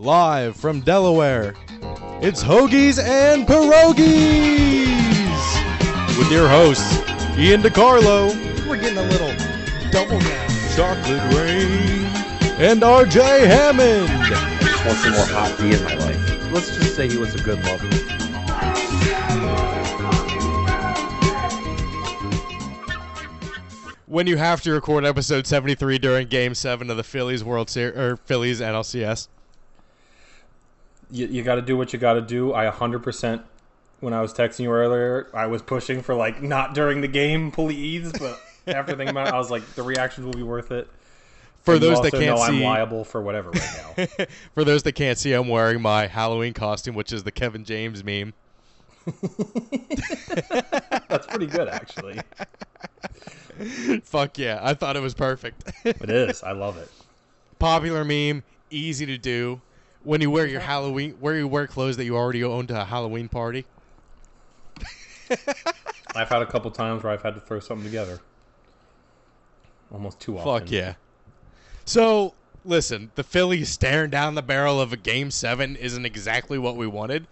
live from Delaware. It's Hoagies and Pierogis with your hosts Ian DiCarlo. We're getting a little double down. Chocolate Rain and RJ Hammond. I just want some more hot D in my life. Let's just say he was a good lover. When you have to record episode 73 during Game 7 of the Phillies World Series or Phillies NLCS. You, you got to do what you got to do. I 100% when I was texting you earlier, I was pushing for like not during the game, please. But after thinking about it, I was like, the reactions will be worth it. For And those that can't see, I'm liable for whatever right now. for those that can't see, I'm wearing my Halloween costume, which is the Kevin James meme. That's pretty good, actually. Fuck yeah, I thought it was perfect. It is. I love it. Popular meme, easy to do. When you wear your Halloween, where you wear clothes that you already own to a Halloween party. I've had a couple times where I've had to throw something together. Almost too often. Fuck yeah. So listen, the Phillies staring down the barrel of a game seven isn't exactly what we wanted.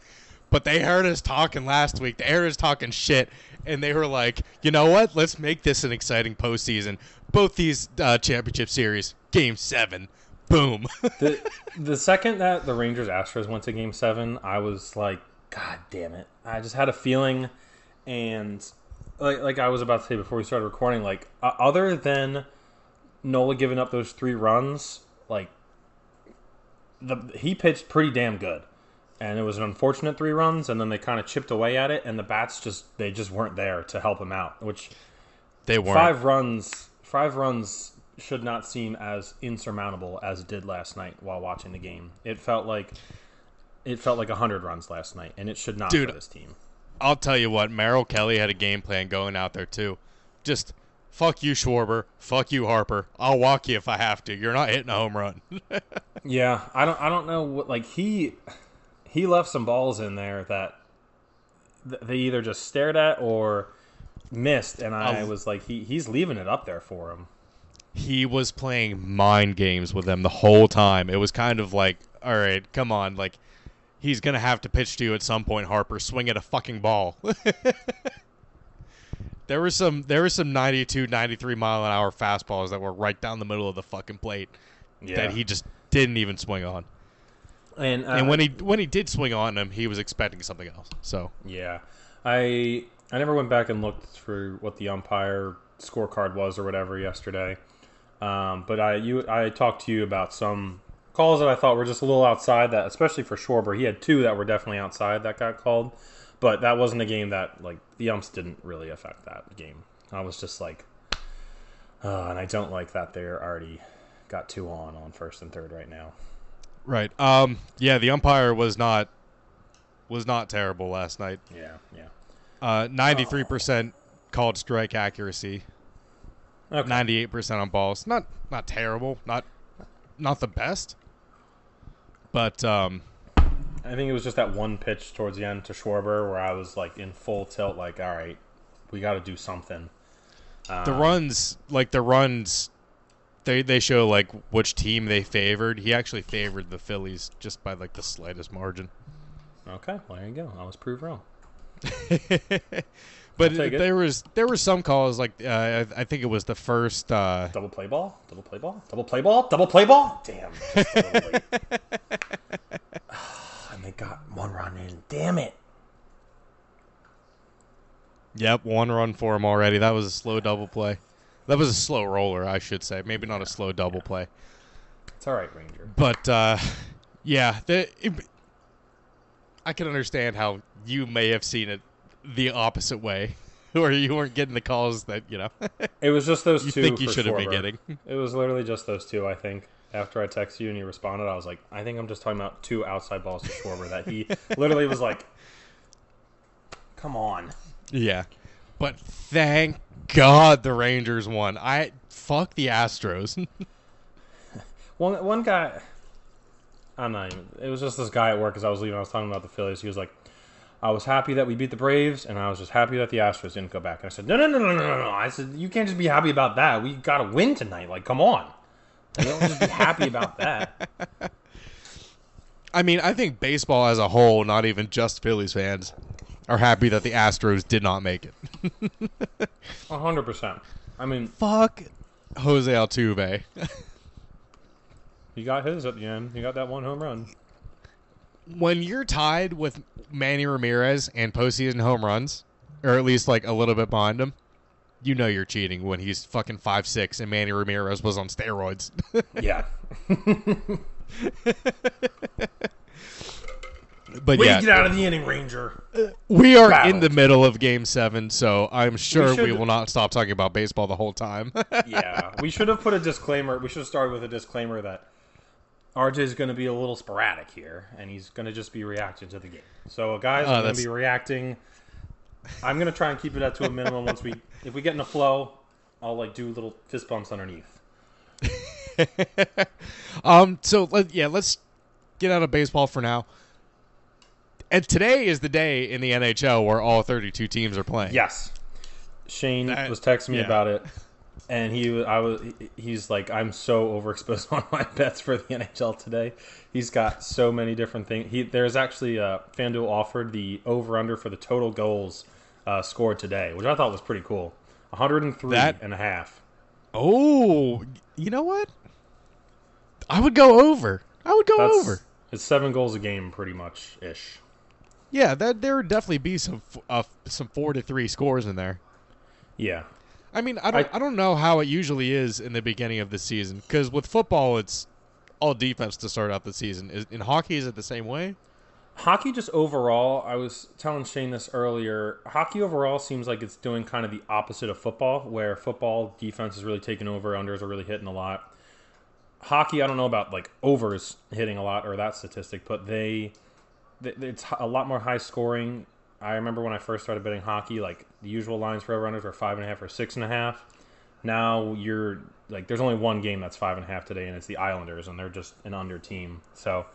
But they heard us talking last week. They heard us talking shit, and they were like, "You know what? Let's make this an exciting postseason. Both these uh, championship series, Game Seven, boom." the the second that the Rangers Astros went to Game Seven, I was like, God damn it! I just had a feeling, and like like I was about to say before we started recording, like uh, other than Nola giving up those three runs, like the he pitched pretty damn good, and it was an unfortunate three runs, and then they kind of chipped away at it, and the bats just they just weren't there to help him out, which they weren't. five runs five runs should not seem as insurmountable as it did last night while watching the game it felt like it felt like 100 runs last night and it should not Dude. for this team I'll tell you what, Merrill Kelly had a game plan going out there too. Just fuck you, Schwarber. Fuck you, Harper. I'll walk you if I have to. You're not hitting a home run. yeah i don't i don't know what like he he left some balls in there that th- they either just stared at or missed and i was like he he's leaving it up there for him he was playing mind games with them the whole time. It was kind of like, all right, come on, like he's gonna have to pitch to you at some point, Harper. Swing at a fucking ball. there were some there were some 92, 93 mile an hour fastballs that were right down the middle of the fucking plate yeah that he just didn't even swing on. and, uh, And when he when he did swing on them, he was expecting something else. So Yeah, I I never went back and looked for what the umpire scorecard was or whatever yesterday. Um, but I you I talked to you about some calls that I thought were just a little outside. That especially for Schwarber, he had two that were definitely outside that got called. But that wasn't a game that like the umps didn't really affect that game. I was just like, uh, and I don't like that they're already got two on on first and third right now. right, um, yeah, the umpire was not was not terrible last night. Yeah, yeah. Uh, ninety three percent called strike accuracy. Ninety-eight percent on balls. Not not terrible. Not not the best. But um, I think it was just that one pitch towards the end to Schwarber where I was like in full tilt, like, all right, we got to do something. the Um, runs, like the runs, they they show like which team they favored. He actually favored the Phillies just by like the slightest margin. Okay, well, there you go. I was proved wrong. but it. there was there were some calls like uh, I, I think it was the first. Uh, Double play ball, double play ball, double play ball, double play ball. Damn, just a little late. and they got one run in. Damn it. Yep, one run for him already. That was a slow double play. That was a slow roller, I should say. Maybe not a slow double play. It's all right, Ranger. But uh, yeah, the, it, I can understand how you may have seen it the opposite way, where you weren't getting the calls that you know It was just those you two. think you should have been getting. It was literally just those two, I think. After I texted you and you responded, I was like, I think I'm just talking about two outside balls to Schwarber that he literally was like, come on. Yeah, but thank God the Rangers won. I fuck the Astros. One one guy, I'm not even. It was just this guy at work as I was leaving. I was talking about the Phillies. He was like, "I was happy that we beat the Braves, and I was just happy that the Astros didn't go back." And I said, "No, no, no, no, no, no, no." I said, "You can't just be happy about that. We got to win tonight. Like, come on. You don't just be happy about that." I mean, I think baseball as a whole, not even just Phillies fans, are happy that the Astros did not make it. Hundred percent. I mean, Fuck Jose Altuve. he got his at the end. He got that one home run. When you're tied with Manny Ramirez and postseason home runs, or at least like a little bit behind him, you know you're cheating when he's fucking five six and Manny Ramirez was on steroids. Yeah. but Way yeah, to get out of the inning, Ranger. Uh, we are in the middle of Game Seven, so I'm sure we, should- will not stop talking about baseball the whole time. yeah, we should have put a disclaimer. We should have started with a disclaimer that RJ is going to be a little sporadic here, and he's going to just be reacting to the game. So, guys, I'm going to be reacting. I'm going to try and keep it at to a minimum. Once we, if we get in a flow, I'll like do little fist bumps underneath. um, so let, yeah, let's get out of baseball for now. And today is the day in the NHL where all 32 teams are playing. Yes, Shane That- was texting me yeah. about it, and he, I was he's like, I'm so overexposed on my bets for the NHL today. He's got so many different things. He, there's actually uh, FanDuel offered the over under for the total goals uh, scored today, which I thought was pretty cool. 103 That- and a half. Oh, you know what? I would go over. I would go That's over. it's seven goals a game, pretty much ish. Yeah, that there would definitely be some uh, some four to three scores in there. Yeah, I mean, I don't, I- I, don't know how it usually is in the beginning of the season because with football, it's all defense to start out the season. Is, in hockey, is it the same way? hockey just overall i was telling shane this earlier hockey overall seems like it's doing kind of the opposite of football where football defense is really taking over unders are really hitting a lot hockey i don't know about like overs hitting a lot or that statistic but they it's a lot more high scoring i remember when i first started betting hockey like the usual lines for over unders were five and a half or six and a half now you're like there's only one game that's five and a half today and it's the islanders and they're just an under team so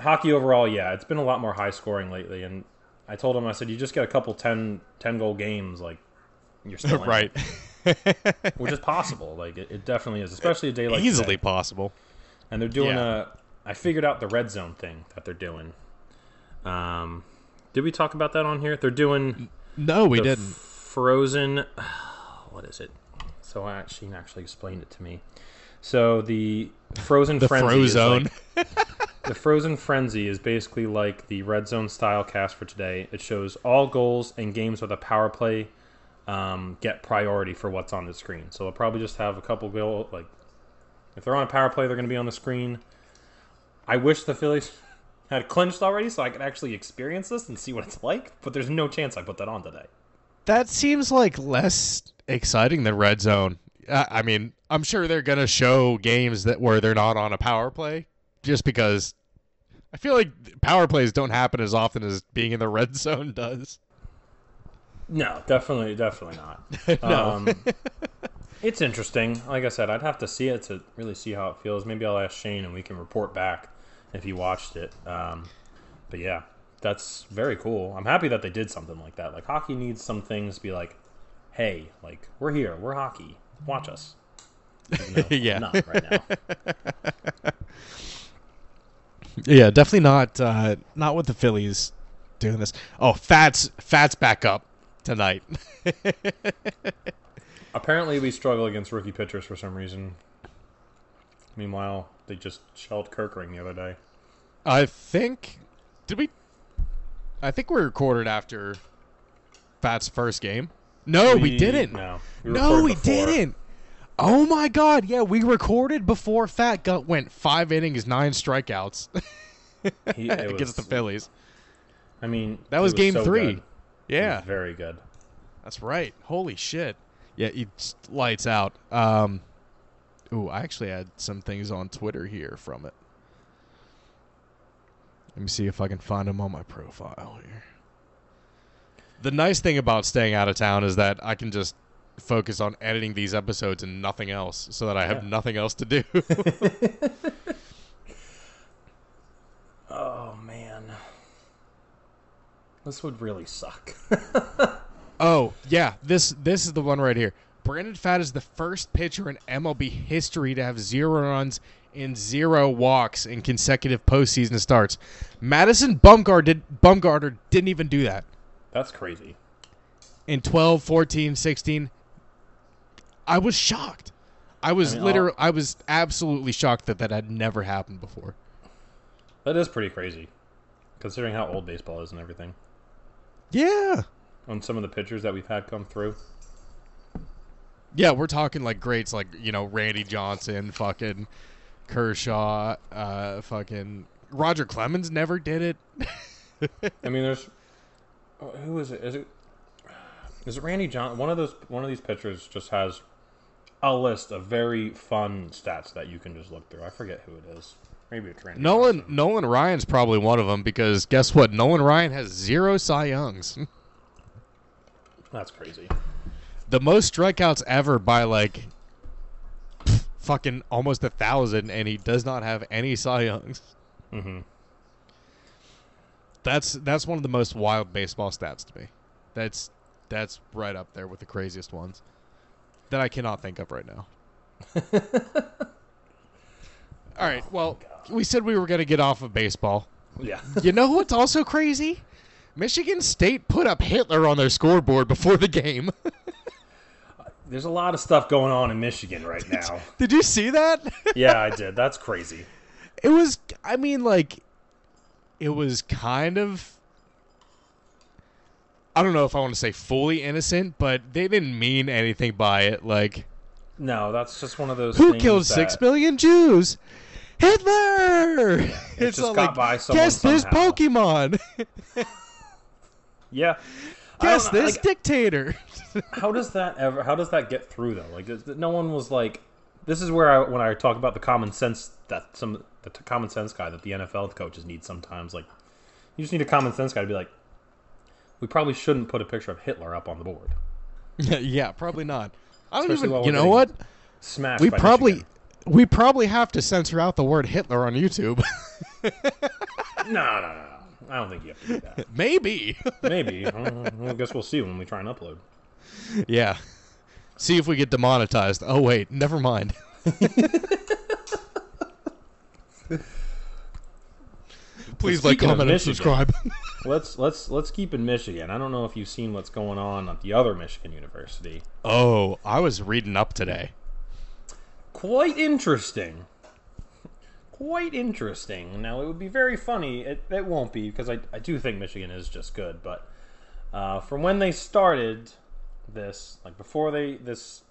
hockey overall, yeah, it's been a lot more high scoring lately. And I told him, I said, you just get a couple 10, 10 goal games, like you're still right. which is possible. Like it, it definitely is, especially a day like Easily today. possible. And they're doing Yeah. a. I figured out the red zone thing that they're doing. Um, did we talk about that on here? They're doing No, we didn't. frozen. What is it? So I, Sheen actually explained it to me. So the frozen The frenzy Frozone. like- the Frozen Frenzy is basically like the Red Zone style cast for today. It shows all goals and games with a power play um, get priority for what's on the screen. So they'll probably just have a couple goal like if they're on a power play, they're going to be on the screen. I wish the Phillies had clinched already, so I could actually experience this and see what it's like. But there's no chance I put that on today. That seems like less exciting than red zone. I, I mean, I'm sure they're gonna show games that where they're not on a power play, just because I feel like power plays don't happen as often as being in the red zone does. No, definitely, definitely not. No. Um, it's interesting. Like I said, I'd have to see it to really see how it feels. Maybe I'll ask Shane and we can report back if you watched it. Um, but yeah, that's very cool. I'm happy that they did something like that. Like hockey needs some things to be like, hey, like we're here, we're hockey, watch us. Yeah. not right now. Yeah, definitely not. Uh, not with the Phillies doing this. Oh, Pfaadt's, Pfaadt's back up tonight. Apparently, we struggle against rookie pitchers for some reason. Meanwhile, they just shelled Kirkring the other day. I think. Did we? I think we recorded after Pfaadt's first game. No, we, didn't. No, no, we didn't. Oh my God! Yeah, we recorded before Pfaadt got went five innings, nine strikeouts He, against was- the Phillies. I mean, That it was game so three. good. Yeah, was very good. that's right. Holy shit! Yeah, it's lights out. Um, ooh, I actually had some things on Twitter here from it. Let me see if I can find them on my profile here. The nice thing about staying out of town is that I can just focus on editing these episodes and nothing else, so that I have Yeah. nothing else to do. Oh man, this would really suck. oh yeah, this this is the one right here. Brandon Pfaadt is the first pitcher in MLB history to have zero runs and zero walks in consecutive postseason starts. Madison Bumgarner, did, Bumgarner didn't even do that That's crazy. in 12, 14, 16. I was shocked. I was I mean, literally, I was absolutely shocked that that had never happened before. That is pretty crazy, considering how old baseball is and everything. Yeah. On some of the pitchers that we've had come through. Yeah, we're talking like greats like, you know, Randy Johnson, fucking Kershaw, uh, fucking Roger Clemens never did it. I mean, there's oh, who is it? Is it is it Randy John? One of those one of these pitchers just has a list of very fun stats that you can just look through. I forget who it is. Maybe it's Randy. Nolan Johnson. Nolan Ryan's probably one of them because guess what? Nolan Ryan has zero Cy Youngs. That's crazy. The most strikeouts ever by like pff, fucking almost a thousand, and he does not have any Cy Youngs. hmm That's that's one of the most wild baseball stats to me. That's that's right up there with the craziest ones that I cannot think of right now. All right, well, we said we were going to get off of baseball. Yeah. You know what's also crazy? Michigan State put up Hitler on their scoreboard before the game. There's a lot of stuff going on in Michigan right now. Did you see that? yeah, I did. That's crazy. it was I mean like it was kind of I don't know if I want to say fully innocent, but they didn't mean anything by it. Like, No, that's just one of those. who killed that- six million Jews? Hitler. it just got by someone Guess this somehow. Pokemon. Yeah. Guess this like, dictator. how does that ever? How does that get through though? Like, no one was like. This is where I when I talk about the common sense that some the common sense guy that the NFL coaches need sometimes. Like, you just need a common sense guy to be like, we probably shouldn't put a picture of Hitler up on the board. yeah, probably not. I don't Especially even. You know what? Smashed. We probably. Michigan. We probably have to censor out the word Hitler on YouTube. no, no, no. I don't think you have to do that. Maybe. Maybe. Uh, I guess we'll see when we try and upload. Yeah. See if we get demonetized. Oh wait, never mind. Please like, comment, and subscribe. Let's let's let's keep in Michigan. I don't know if you've seen what's going on at the other Michigan university. oh, I was reading up today. Quite interesting. Quite interesting. Now it would be very funny. It, it won't be because I, I do think Michigan is just good. But uh, from when they started this, like before they this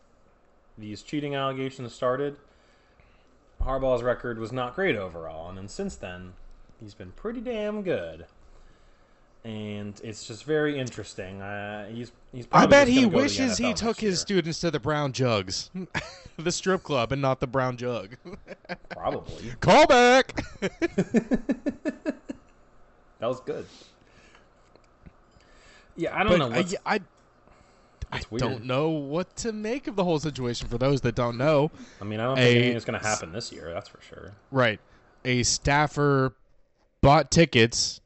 these cheating allegations started, Harbaugh's record was not great overall, and then since then he's been pretty damn good. And it's just very interesting. Uh, he's he's. I bet he gonna go to the wishes he took his students to the Brown Jugs, the strip club, and not the Brown Jug. Probably. Call back. That was good. Yeah, I don't but know. I, What's, I, I It's don't know what to make of the whole situation. For those that don't know, I mean, I don't think a- anything is going to happen this year. That's for sure. Right. A staffer bought tickets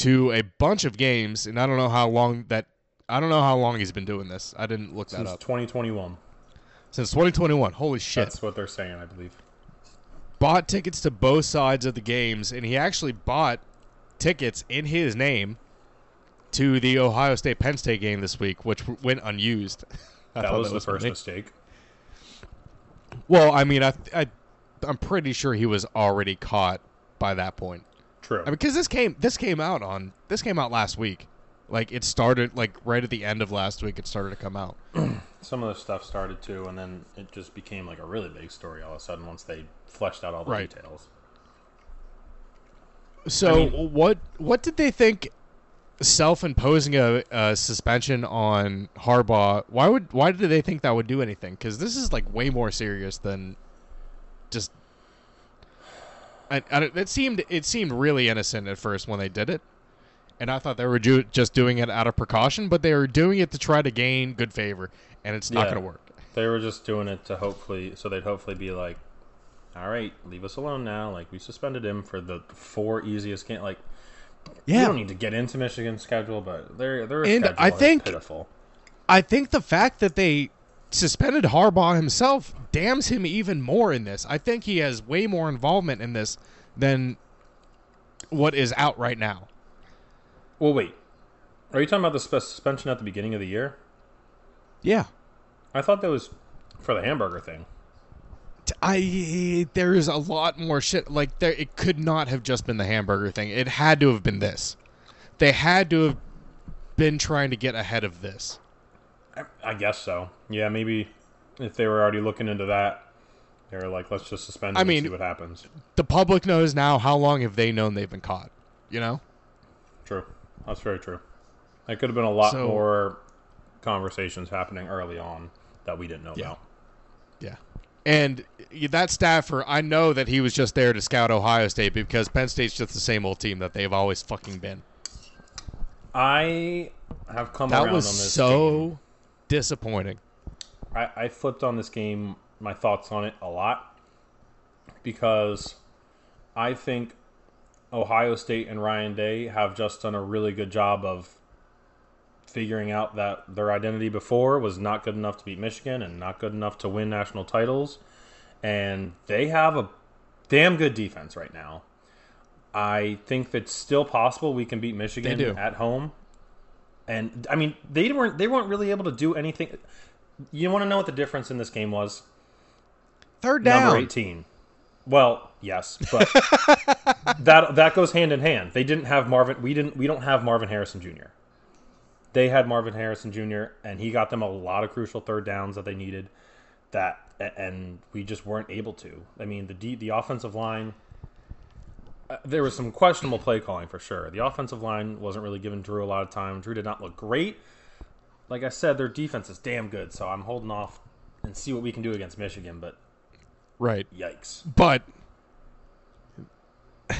to a bunch of games, and I don't know how long that. I don't know how long he's been doing this. I didn't look that Since up. 2021. Since 2021. Holy shit. That's what they're saying, I believe. Bought tickets to both sides of the games, and he actually bought tickets in his name to the Ohio State Penn State game this week, which went unused. That was the first funny. mistake. Well, I mean, I, I, I'm pretty sure he was already caught by that point. True. I mean, because this came this came out on this came out last week. Like it started like right at the end of last week. It started to come out. Some of the stuff started too, and then it just became like a really big story all of a sudden once they fleshed out all the Right. details. So I mean- what what did they think? Self-imposing a, a suspension on Harbaugh. Why would why did they think that would do anything? Because this is like way more serious than just. I, I, it seemed it seemed really innocent at first when they did it, and I thought they were ju- just doing it out of precaution, but they were doing it to try to gain good favor, and it's not Yeah. going to work. They were just doing it to hopefully, so they'd hopefully be like, all right, leave us alone now. Like, we suspended him for the four easiest game. Like, we don't need to get into Michigan's schedule, but they're And schedule I think- pitiful. I think the fact that they suspended Harbaugh himself damns him even more in this. I think he has way more involvement in this than what is out right now. Well, wait. Are you talking about the suspension at the beginning of the year? Yeah. I thought that was for the hamburger thing. I there's a lot more shit like there it could not have just been the hamburger thing. It had to have been this. They had to have been trying to get ahead of this. I, guess so. Yeah, maybe if they were already looking into that, they were like, let's just suspend I and mean- see what happens. The public knows now how long have they known they've been caught, you know? True. That's very true. There could have been a lot So- more conversations happening early on that we didn't know Yeah. about. Yeah. And that staffer, I know that he was just there to scout Ohio State because Penn State's just the same old team that they've always fucking been. I have come That around was on this so game. Disappointing. I, I flipped on this game, my thoughts on it a lot, because I think Ohio State and Ryan Day have just done a really good job of figuring out that their identity before was not good enough to beat Michigan and not good enough to win national titles. And they have a damn good defense right now. I think it's still possible we can beat Michigan at home. And I mean, they weren't they weren't really able to do anything. You want to know what the difference in this game was? Third down. Number 18. Well, yes, but that that goes hand in hand. They didn't have Marvin. We didn't. We don't have Marvin Harrison Jr. They had Marvin Harrison Jr. and he got them a lot of crucial third downs that they needed. That and we just weren't able to. I mean, the D, the offensive line. Uh, There was some questionable play calling for sure. The offensive line wasn't really giving Drew a lot of time. Drew did not look great. Like I said, their defense is damn good, so I'm holding off and see what we can do against Michigan. But Right. yikes! But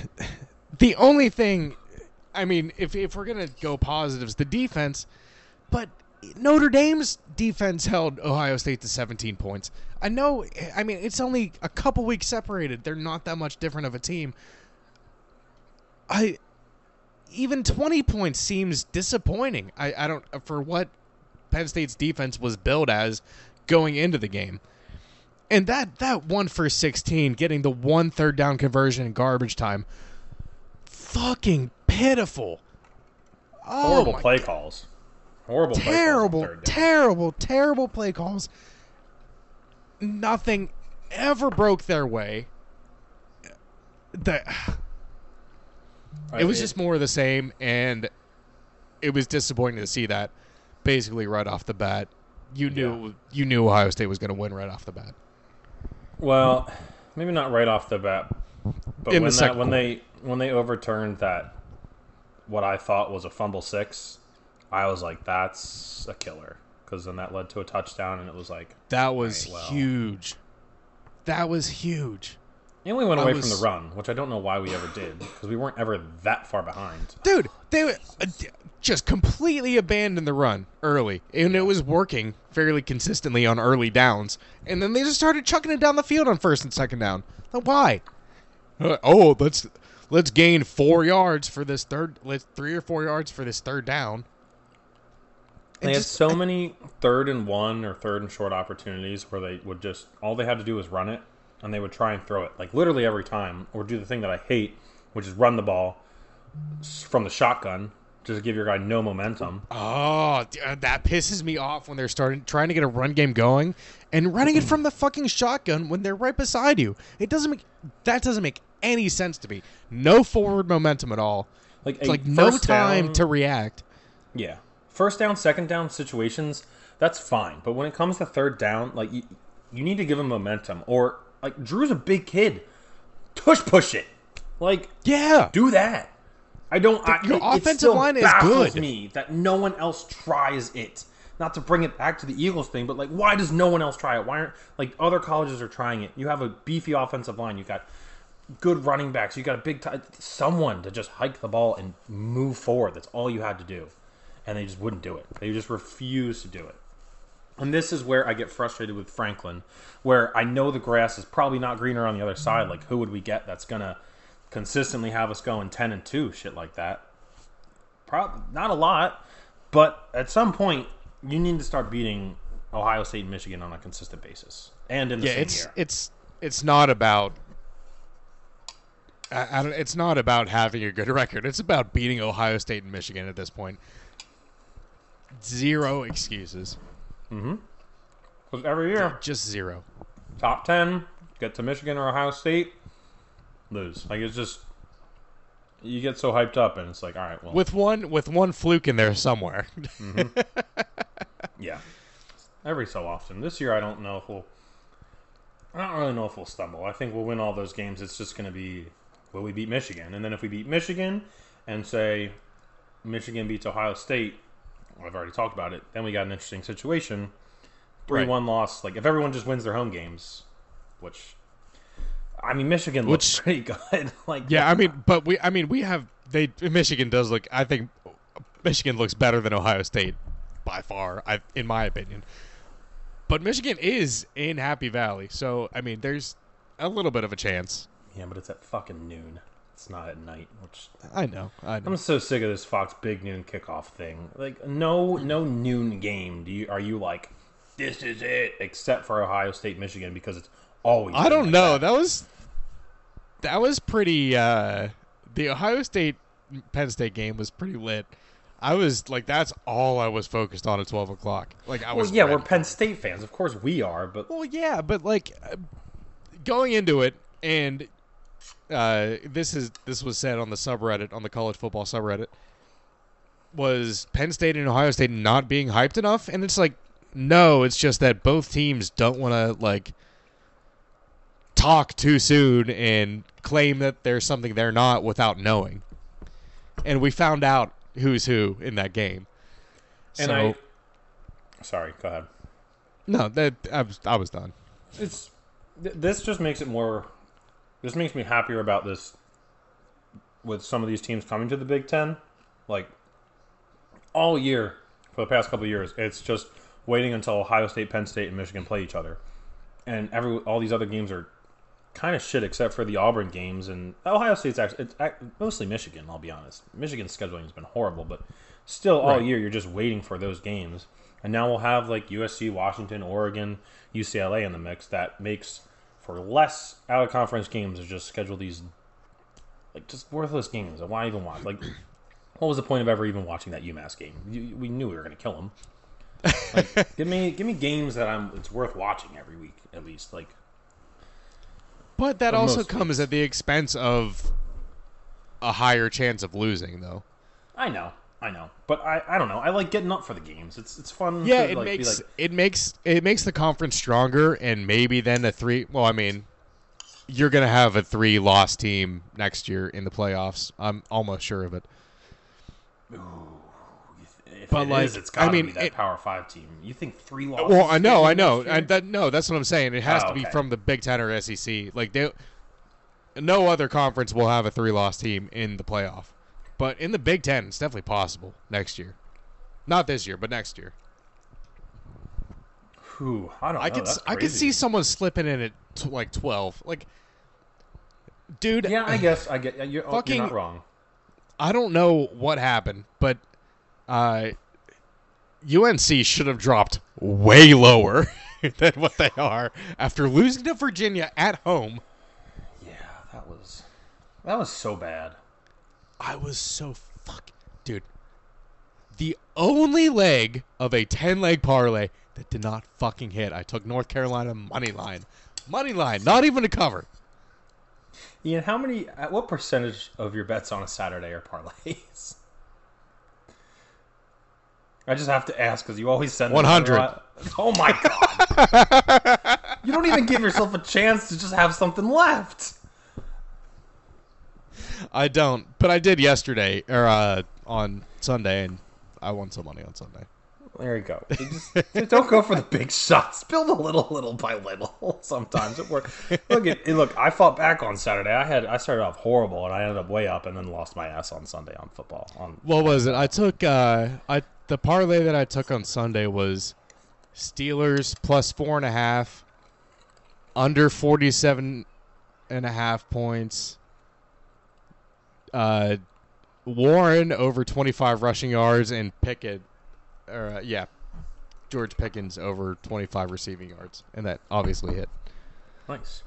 the only thing, I mean, if if we're gonna go positives, the defense, but Notre Dame's defense held Ohio State to 17 points. I know, I mean, it's only a couple weeks separated. They're not that much different of a team. I even 20 points seems disappointing. I, I don't for what Penn State's defense was billed as going into the game. And that that one for 16, getting the one third down conversion in garbage time, fucking pitiful. Oh Horrible play calls. Horrible. play calls terrible, terrible, terrible play calls. Nothing ever broke their way. The, it was just more of the same, and it was disappointing to see that. Basically, right off the bat, you knew you knew Ohio State was going to win right off the bat. well, maybe not right off the bat, but In the when that, when they when they overturned that, what I thought was a fumble six, I was like, that's a killer because then that led to a touchdown, and it was like, That was Right, well. huge. That was huge. And we went away was- from the run, which I don't know why we ever did because we weren't ever that far behind. Dude, they uh, just completely abandoned the run early, and it was working fairly consistently on early downs. And then they just started chucking it down the field on first and second down. Like, why? Uh, oh, let's let's gain four yards for this third. Let's three or four yards for this third down. They And had just- so many third and one or third and short opportunities where they would just all they had to do was run it, and they would try and throw it like literally every time, or do the thing that I hate, which is run the ball from the shotgun just to give your guy no momentum. Oh, that pisses me off when they're starting trying to get a run game going and running it from the fucking shotgun when they're right beside you. It doesn't make that doesn't make any sense to me. No forward momentum at all. Like It's like no time down- to react. Yeah. First down, second down situations, that's fine. But when it comes to third down, like you, you need to give him momentum. Or like Drew's a big kid. Tush push it. Like Yeah. do that. I don't. I, your it- it offensive still line is good. Me that no one else tries it. Not to bring it back to the Eagles thing, but like, why does no one else try it? Why aren't like other colleges are trying it? You have a beefy offensive line. You got good running backs. You got a big t- someone to just hike the ball and move forward. That's all you had to do, and they just wouldn't do it. They just refused to do it. And this is where I get frustrated with Franklin, where I know the grass is probably not greener on the other side. Mm-hmm. Like, who would we get that's gonna consistently have us going ten and two, shit like that? Probably not a lot, but at some point, you need to start beating Ohio State and Michigan on a consistent basis, and in the Yeah, same it's year. it's it's not about. I, I don't, it's not about having a good record. It's about beating Ohio State and Michigan at this point. Zero excuses. Mm-hmm. 'Cause every year, Just zero. top ten, get to Michigan or Ohio State, lose. Like it's just you get so hyped up, and it's like, all right, well, With one with one fluke in there somewhere. Mm-hmm. yeah, every so often. This year, I don't know if we'll. I don't really know if we'll stumble. I think we'll win all those games. It's just going to be, will we beat Michigan? And then if we beat Michigan, and say Michigan beats Ohio State, I've already talked about it. Then we got an interesting situation. Three one loss. Like if everyone just wins their home games, which I mean Michigan looks Which- pretty good. like yeah, I mean, but we I mean we have they Michigan does look. I think Michigan looks better than Ohio State by far. I in my opinion. But Michigan is in Happy Valley, so I mean, there's a little bit of a chance. yeah, but it's at fucking noon. It's not at night, which I know. I know. I'm so sick of this Fox Big Noon kickoff thing. Like no no noon game. Do you are you like this is it except for Ohio State Michigan because it's always I don't like know. that. That was that was pretty. uh The Ohio State Penn State game was pretty lit. I was like, that's all I was focused on at twelve o'clock. Like I Well, was. yeah, we're. Penn State fans. Of course we are, but Well, yeah, but like uh, going into it, and uh, this is this was said on the subreddit on the college football subreddit was Penn State and Ohio State not being hyped enough, and it's like no, it's just that both teams don't want to like talk too soon and claim that there's something they're not without knowing. And we found out who's who in that game. and so I Sorry, go ahead. no, that I was I was done. It's this just makes it more. This makes me happier about this. With some of these teams coming to the Big Ten, like all year for the past couple years, it's just waiting until Ohio State, Penn State, and Michigan play each other, and every all these other games are kind of shit except for the Auburn games and Ohio State's actually it's mostly Michigan. I'll be honest, Michigan's scheduling has been horrible, but still all Right. year you're just waiting for those games, and now we'll have like USC, Washington, Oregon, UCLA in the mix. That makes for less out of conference games to just schedule these like just worthless games. Why even watch? Like, what was the point of ever even watching that UMass game? You, we knew we were going to kill them. Like, give me give me games that I'm it's worth watching every week at least. Like, But that also comes weeks. at the expense of a higher chance of losing, though. I know, I know, but I, I don't know. I like getting up for the games. It's it's fun. Yeah, to, it like, be makes like, it makes it makes the conference stronger, and maybe then a three. Well, I mean, you're gonna have a three loss team next year in the playoffs. I'm almost sure of it. if but, it like, is, it's got to I mean, be that it- Power Five team. You think three losses? Well, I know, I know, and that no, that's what I'm saying. It has Oh, to be okay. from the Big Ten or SEC. Like they, no other conference will have a three loss team in the playoff, but in the Big Ten, it's definitely possible next year. Not this year, but next year. I don't know. I could I could see someone slipping in at t- like twelve. Like, dude, Yeah, I guess I get. You're, oh, Fucking- you're not wrong. I don't know what happened, but uh, UNC should have dropped way lower than what they are after losing to Virginia at home. Yeah, that was that was so bad. I was so fuck, dude. The only leg of a ten leg parlay that did not fucking hit. I took North Carolina money line, money line, not even a cover. Ian, how many? At what percentage of your bets on a Saturday are parlays? I just have to ask because you always send 100. Oh my god! you don't even give yourself a chance to just have something left. I don't, but I did yesterday or uh, on Sunday, and I won some money on Sunday. There you go. You just, don't go for the big shots. Build a little, little by little. Sometimes it works. Look, at, look. I fought back on Saturday. I had I started off horrible, and I ended up way up, and then lost my ass on Sunday on football. On What was it? I took uh, I the parlay that I took on Sunday was Steelers plus four and a half, under forty seven and a half points. Uh, Warren over twenty five rushing yards and Pickett, or uh, yeah, George Pickens over 25 receiving yards, and that obviously hit. Nice.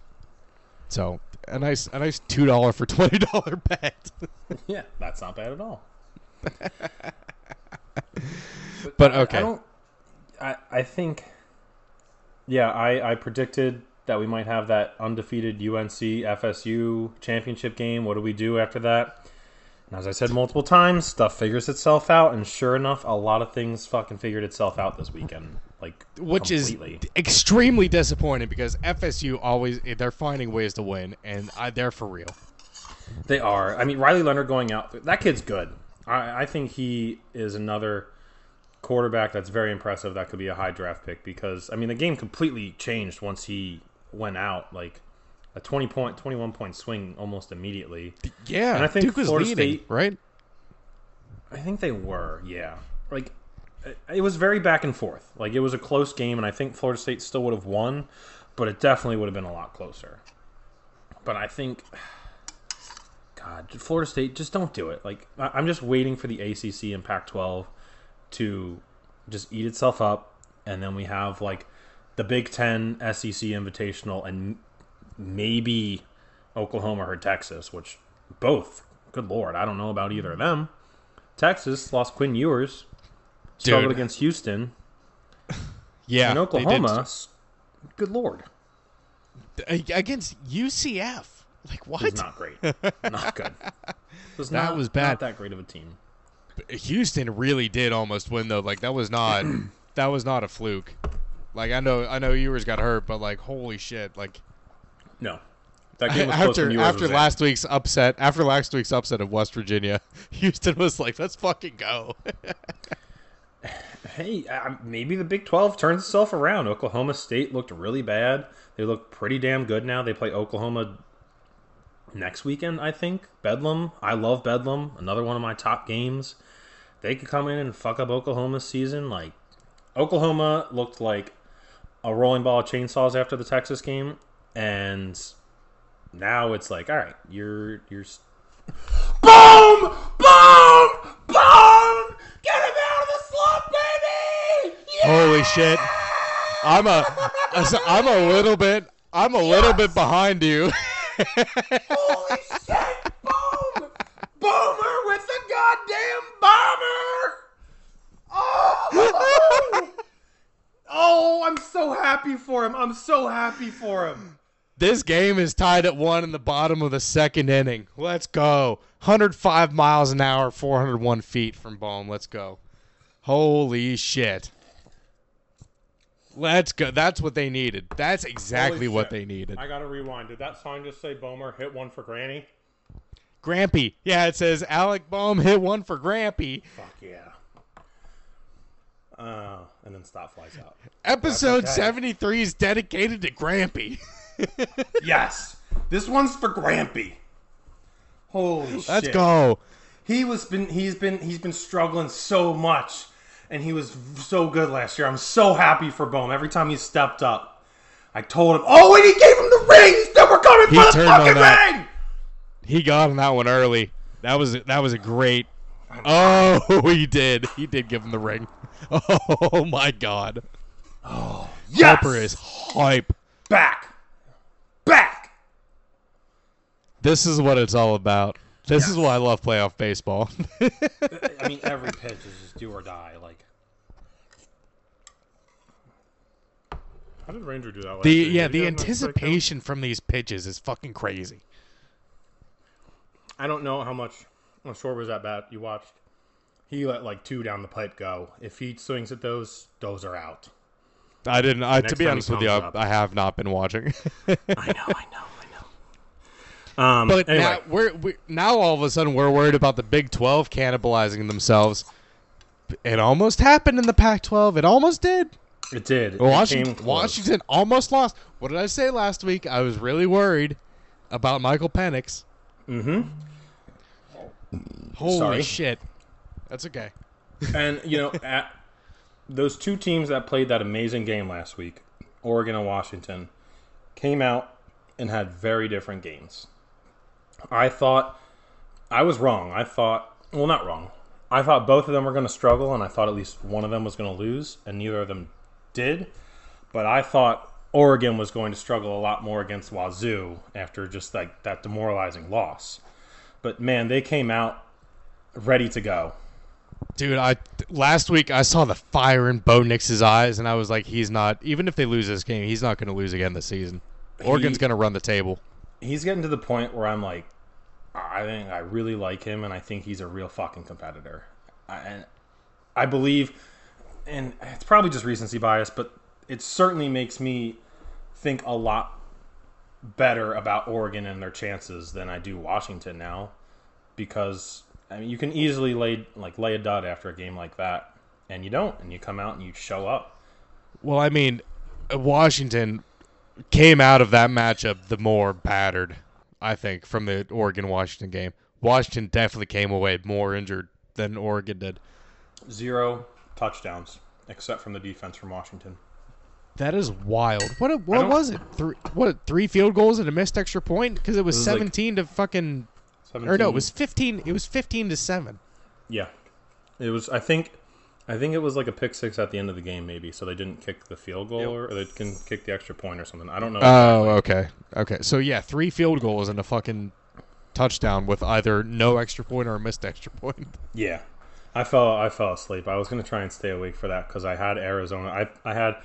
So a nice a nice two dollar for twenty dollar bet. Yeah, that's not bad at all. But I- okay. I don't. I I think. Yeah, I I predicted that we might have that undefeated UNC FSU championship game. What do we do after that? And as I said multiple times, stuff figures itself out, and sure enough, a lot of things fucking figured itself out this weekend. Like Which completely. is extremely disappointing because FSU always they're finding ways to win, and I, they're for real. They are. I mean, Riley Leonard going out. That kid's good. I, I think he is another quarterback that's very impressive. That could be a high draft pick because I mean the game completely changed once he went out. Like a twenty point, twenty one point swing almost immediately. Yeah, And I think Duke was Florida leading, State- right? I think they were. Yeah, like it- it was very back and forth. Like it was a close game, and I think Florida State still would have won, but it definitely would have been a lot closer. But I think. God, Florida State, just don't do it. Like I'm just waiting for the ACC and Pac-12 to just eat itself up, and then we have like the Big Ten, SEC Invitational, and maybe Oklahoma or Texas, which both, good lord, I don't know about either of them. Texas lost Quinn Ewers, struggled Dude. against Houston, Yeah, and. Oklahoma, good lord, against UCF. Like what? was not great, not good. Was That not, was bad. Not that great of a team. Houston really did almost win though. Like that was not that was not a fluke. Like I know I know Ewers got hurt, but like holy shit! Like No, that game was after after was in. last week's upset, after last week's upset of West Virginia, Houston was like, "Let's fucking go." Hey, uh, maybe the Big 12 turns itself around. Oklahoma State looked really bad. They look pretty damn good now. They play Oklahoma next weekend, I think. Bedlam. I love Bedlam. Another one of my top games. They could come in and fuck up Oklahoma's season. Like, Oklahoma looked like a rolling ball of chainsaws after the Texas game. And now it's like, all right, you're, you're. Boom! Boom! Boom! Get him out of the slump, baby! Holy shit! I'm a I'm a little bit I'm a little bit behind you. Holy shit! Boom! Boomer with the goddamn bomber! Oh! oh, I'm so happy for him. I'm so happy for him. This game is tied at one in the bottom of the second inning. Let's go. 105 miles an hour, 401 feet from Bohm. Let's go. Holy shit. Let's go. That's what they needed. That's exactly what they needed. I gotta rewind. Did that sign just say Bomer hit one for Granny? Grampy. Yeah, it says Alec Bohm hit one for Grampy. Fuck yeah. Uh, and then stop flies out. Episode okay. 73 is dedicated to Grampy. Yes, this one's for Grampy. Holy shit! Let's go. He was been he's been he's been struggling so much, and he was so good last year. I'm so happy for Bohm. Every time he stepped up, I told him, "Oh, and he gave him the ring. He said, "We're coming He for the fucking that. ring." He got on that one early. That was that was a great. Oh, he did. He did give him the ring. Oh my god. Oh, yes, Harper is hype. back, back. This is what it's all about. This is why I love playoff baseball. I mean, every pitch is just do or die. Like, how did Ranger do that? Last the year? yeah, Did the have no strikeout? anticipation from these pitches is fucking crazy. I don't know how much how short was that bat you watched. He let like two down the pipe go. If he swings at those, those are out. I didn't. I, to be honest with you, I, up. I have not been watching. I know, I know, I know. Um, But anyway, now we're we, now all of a sudden we're worried about the Big Twelve cannibalizing themselves. It almost happened in the Pac-12. It almost did. it did. Washington, close. Washington almost lost. What did I say last week? I was really worried about Michael Penix. Mhm. Holy Sorry. shit! That's okay. And you know, at those two teams that played that amazing game last week, Oregon and Washington, came out and had very different games. I thought I was wrong. I thought, well, not wrong. I thought both of them were going to struggle, and I thought at least one of them was going to lose, and neither of them did. But I thought Oregon was going to struggle a lot more against Wazoo after just like that demoralizing loss. But man, they came out ready to go. Dude, I last week I saw the fire in Bo Nix's eyes, and I was like, he's not. Even if they lose this game, he's not going to lose again this season. Oregon's going to run the table. He's getting to the point where I'm like, I think I really like him, and I think he's a real fucking competitor. I, and I believe, and it's probably just recency bias, but it certainly makes me think a lot better about Oregon and their chances than I do Washington now, because I mean you can easily lay like lay a dud after a game like that, and you don't, and you come out and you show up. Well, I mean, uh, Washington came out of that matchup the more battered, I think, from the Oregon Washington game. Washington definitely came away more injured than Oregon did. Zero touchdowns except from the defense from Washington. That is wild. What a, what was it? Three what three field goals and a missed extra point because it was, It was like- 17 to fucking or no, it was 15 it was 15 to 7. Yeah, it was. I think, I think it was like a pick six at the end of the game, maybe. So they didn't kick the field goal, or, or they can kick the extra point or something. I don't know. Oh, okay. Okay. So yeah, three field goals and a fucking touchdown with either no extra point or a missed extra point. yeah, I fell. I fell asleep. I was gonna try and stay awake for that because I had Arizona. I I had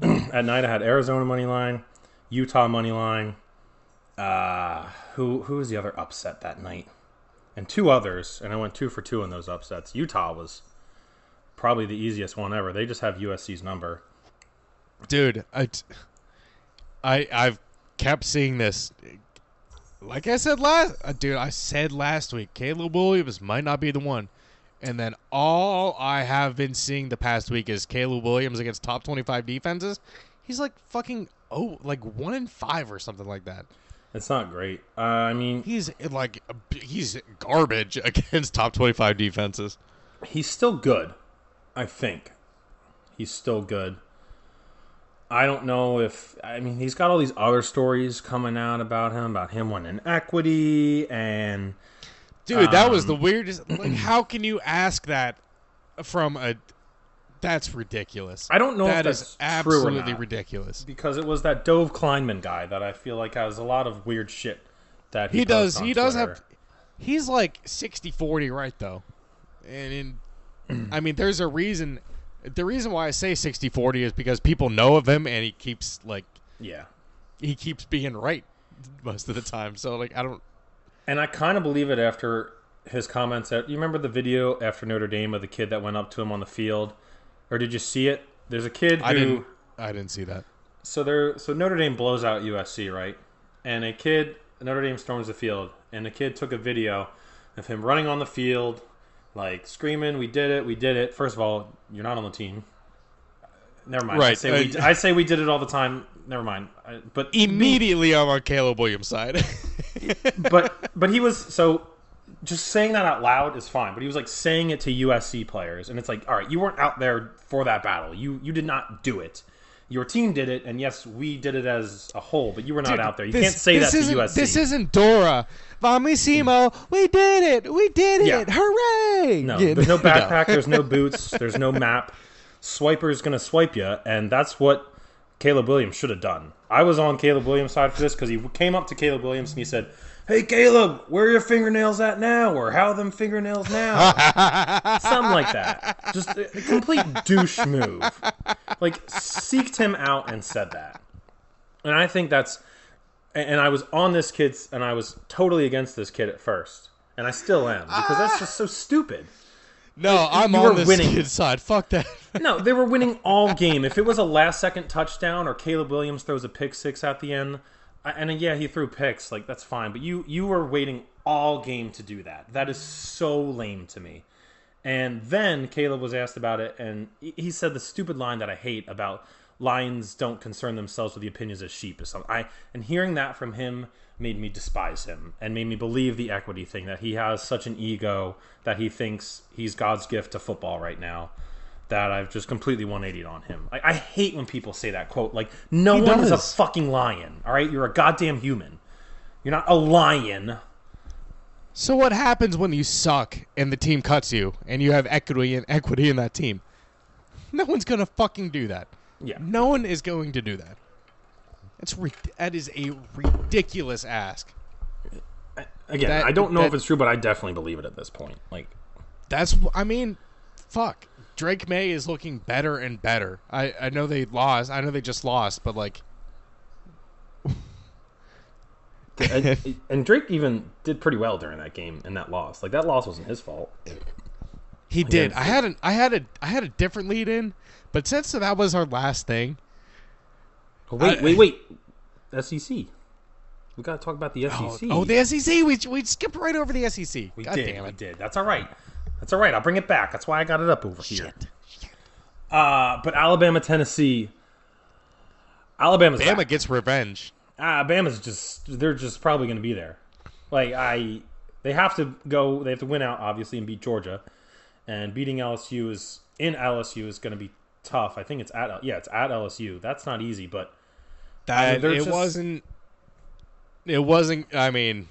at night. I had Arizona money line, Utah money line. Uh, who who was the other upset that night? And two others, and I went two for two in those upsets. Utah was probably the easiest one ever. They just have USC's number. Dude, I I I've kept seeing this like I said last uh, dude, I said last week Caleb Williams might not be the one. And then all I have been seeing the past week is Caleb Williams against top 25 defenses. He's like fucking oh, like 1 in 5 or something like that. It's not great. Uh, I mean, He's like he's garbage against top 25 defenses. he's still good. I think he's still good. I don't know if I mean he's got all these other stories coming out about him, about him winning equity and Dude, that was Um, the weirdest. Like, how can you ask that from a? That's ridiculous. I don't know That if is that's true or absolutely ridiculous. because it was that Dov Kleinman guy that I feel like has a lot of weird shit that he, He does. He does have. He's like 60-40 right though, and in, I mean, there's a reason. The reason why I say 60-40 is because people know of him, and he keeps like yeah. he keeps being right most of the time. So like, I don't. And I kind of believe it after his comments. At, you remember the video after Notre Dame of the kid that went up to him on the field, or did you see it? There's a kid who I didn't. I didn't see that. so there so Notre Dame blows out USC, right? And a kid Notre Dame storms the field, and the kid took a video of him running on the field, like screaming, "We did it! We did it!" First of all, you're not on the team. Never mind. I Right, say, we, uh, I say we did it all the time. Never mind. I, but Immediately, I'm on Caleb Williams' side. but but he was so just saying that out loud is fine. But he was like saying it to USC players, and it's like, all right, you weren't out there for that battle. You you did not do it. Your team did it, and yes, we did it as a whole. But you were not Dude, out there. You this- can't say that to USC. This isn't Dora. Vamissimo, we did it. We did Yeah. it. Hooray. no. Yeah, There's no backpack. There's no boots. There's no map. Swiper's gonna swipe you, and that's what Caleb Williams should have done. I was on Caleb Williams' side for this because he came up to Caleb Williams and he said, "Hey Caleb, where are your fingernails at now? Or how are them fingernails now?" Something like that. Just a complete douche move. Like seeked him out and said that. And I think that's and I was on this kid's and I was totally against this kid at first. And I still am because that's just so stupid. No, I'm on this winning. kid's side. Fuck that. No, they were winning all game. If it was a last second touchdown or Caleb Williams throws a pick six at the end, and yeah, he threw picks, like that's fine. But you you were waiting all game to do that. That is so lame to me. And then Caleb was asked about it, and he- said the stupid line that I hate about lions don't concern themselves with the opinions of sheep. Is something I and hearing that from him made me despise him and made me believe the equity thing that he has such an ego that he thinks he's God's gift to football right now. That I've just completely 180 on him. I, I hate when people say that quote. Like, no He one is a fucking lion. All right, you're a goddamn human. You're not a lion. So what happens when you suck and the team cuts you and you have equity and equity in that team? No one's gonna fucking do that. Yeah. No one is going to do that. That's that is a ridiculous ask. Again, That- I don't know if it's true, but I definitely believe it at this point. Like, That's I mean, fuck. Drake Maye is looking better and better. I I know they lost. I know they just lost, but like and, and Drake even did pretty well during that game and that loss. Like that loss wasn't his fault. he did. I had an I had a I had a different lead in, but since that was our last thing, Oh, wait, I- wait, wait. SEC. We got to talk about the oh, SEC. oh the SEC. We we skipped right over the SEC. we God did. damn We did. That's all right. That's all right. I'll bring it back. That's why I got it up over here. Shit. Uh, but Alabama, Tennessee. Alabama's Bama back. gets revenge. Alabama's just they're just probably going to be there. Like I, they have to go. They have to win out obviously and beat Georgia, and beating LSU is in LSU is going to be tough. I think it's at yeah it's at LSU. That's not easy, but That they're it just- wasn't. It wasn't. I mean,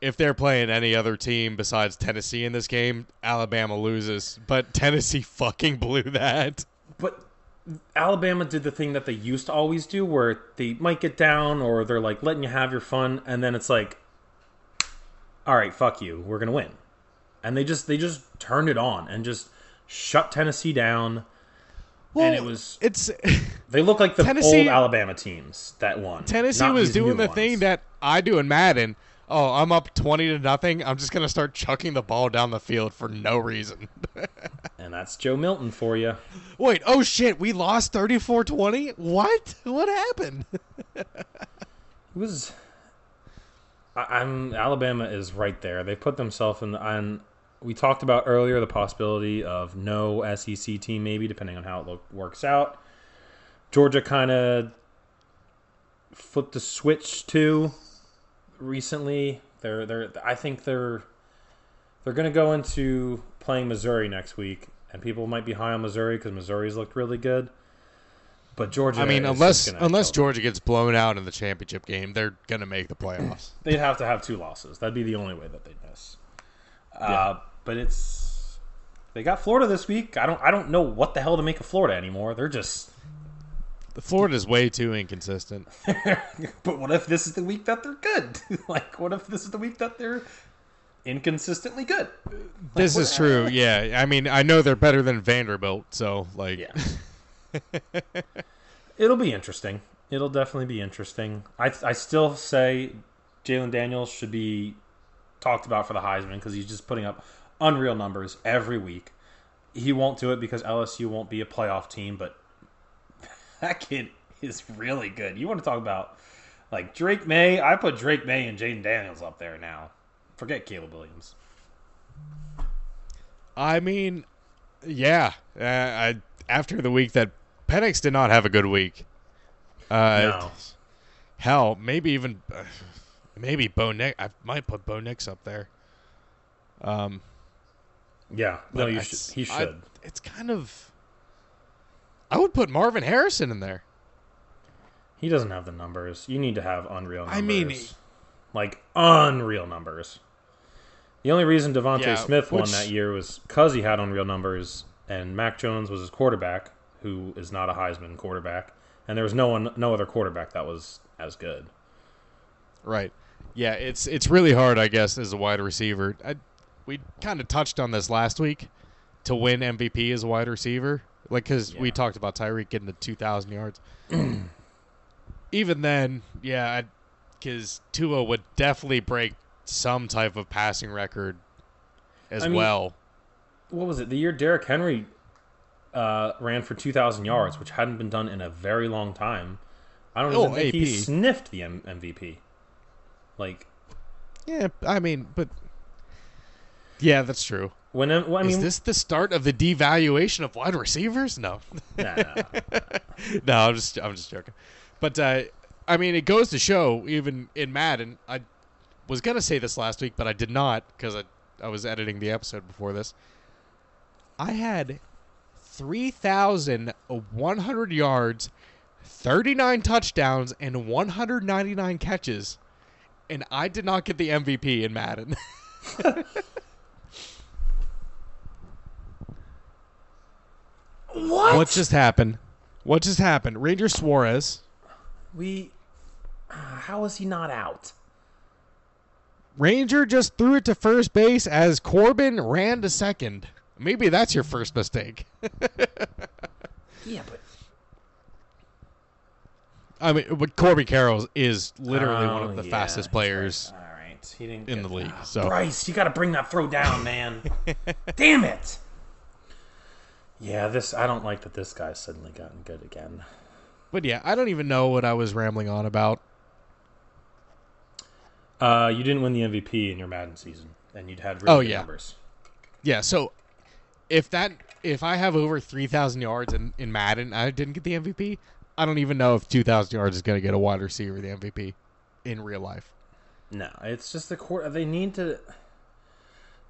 if they're playing any other team besides Tennessee in this game, Alabama loses. But Tennessee fucking blew that. but Alabama did the thing that they used to always do, where they might get down or they're like letting you have your fun, and then it's like, all right, fuck you, we're gonna win, and they just they just turned it on and just shut Tennessee down. and it was It's they look like the Tennessee- old Alabama teams that won. Tennessee was doing the thing that I do in Madden. Oh, I'm up twenty to nothing. I'm just gonna start chucking the ball down the field for no reason. and that's Joe Milton for you. Wait, oh shit, we lost 34-20? What? What happened? It was. I, I'm Alabama is right there. They put themselves in. On we talked about earlier the possibility of no SEC team, maybe depending on how it look, works out. Georgia kind of flipped the switch too recently. They're they're. I think they're they're going to go into playing Missouri next week, and people might be high on Missouri because Missouri's looked really good. But Georgia, I mean, unless unless. Georgia gets blown out in the championship game, they're gonna make the playoffs. they'd have to have two losses. That'd be the only way that they'd miss. Uh, but it's they got Florida this week. I don't I don't know what the hell to make of Florida anymore. They're just. Florida's way too inconsistent. but what if this is the week that they're good? like, what if this is the week that they're inconsistently good? This is true. Yeah, I mean, I know they're better than Vanderbilt, so like, Yeah. It'll be interesting. It'll definitely be interesting. I I still say Jalen Daniels should be talked about for the Heisman because he's just putting up unreal numbers every week. He won't do it because LSU won't be a playoff team, but that kid is really good. You want to talk about like Drake Maye? I put Drake Maye and Jayden Daniels up there now. Forget Caleb Williams. I mean, yeah. Uh, I, after the week that Penix did not have a good week. Uh, No. Hell, maybe even uh, maybe Bo Nix. I might put Bo Nix up there. Um, Yeah, no, you I- should. He I- should. it's kind of. I would put Marvin Harrison in there. He doesn't have the numbers. You need to have unreal numbers. I mean- like unreal numbers. The only reason DeVonta Yeah, Smith won which- that year was because he had unreal numbers, and Mac Jones was his quarterback, who is not a Heisman quarterback, and there was no one, no other quarterback that was as good. Right. Yeah, it's it's really hard, I guess, as a wide receiver. I, we kind of touched on this last week to win MVP as a wide receiver, like because we talked about Tyreek getting to two thousand yards. Even then, yeah, because Tua would definitely break some type of passing record as I mean, well. What was it? The year Derrick Henry uh, ran for two thousand yards, which hadn't been done in a very long time. I don't Oh, think he AP. sniffed the M- MVP. Like Yeah, I mean, but yeah, that's true. when well, I mean, Is this the start of the devaluation of wide receivers? No. nah, nah, nah. no, I'm just I'm just joking. But uh, I mean, it goes to show, even in Madden, I was gonna say this last week, but I did not because I I was editing the episode before this. I had three thousand one hundred yards, thirty nine touchdowns, and one hundred ninety nine catches and I did not get the MVP in Madden. What? what just happened? What just happened? Ranger Suarez. we? Uh, how is he not out? Ranger just threw it to first base as Corbin ran to second. Maybe that's your first mistake. Yeah, but I mean, but Corbin Carroll is literally one Oh, of the yeah, fastest players. All right, he didn't in the league, so- Bryce, you got to bring that throw down, man. Damn it. Yeah, this I don't like that this guy's suddenly gotten good again. But yeah, I don't even know what I was rambling on about. Uh, you didn't win the MVP in your Madden season, and you'd had really Oh, good yeah. numbers. Yeah, so if that if I have over three thousand yards in, in Madden, I didn't get the MVP. I don't even know if two thousand yards is going to get a wide receiver the MVP in real life. No, it's just the court. They need to.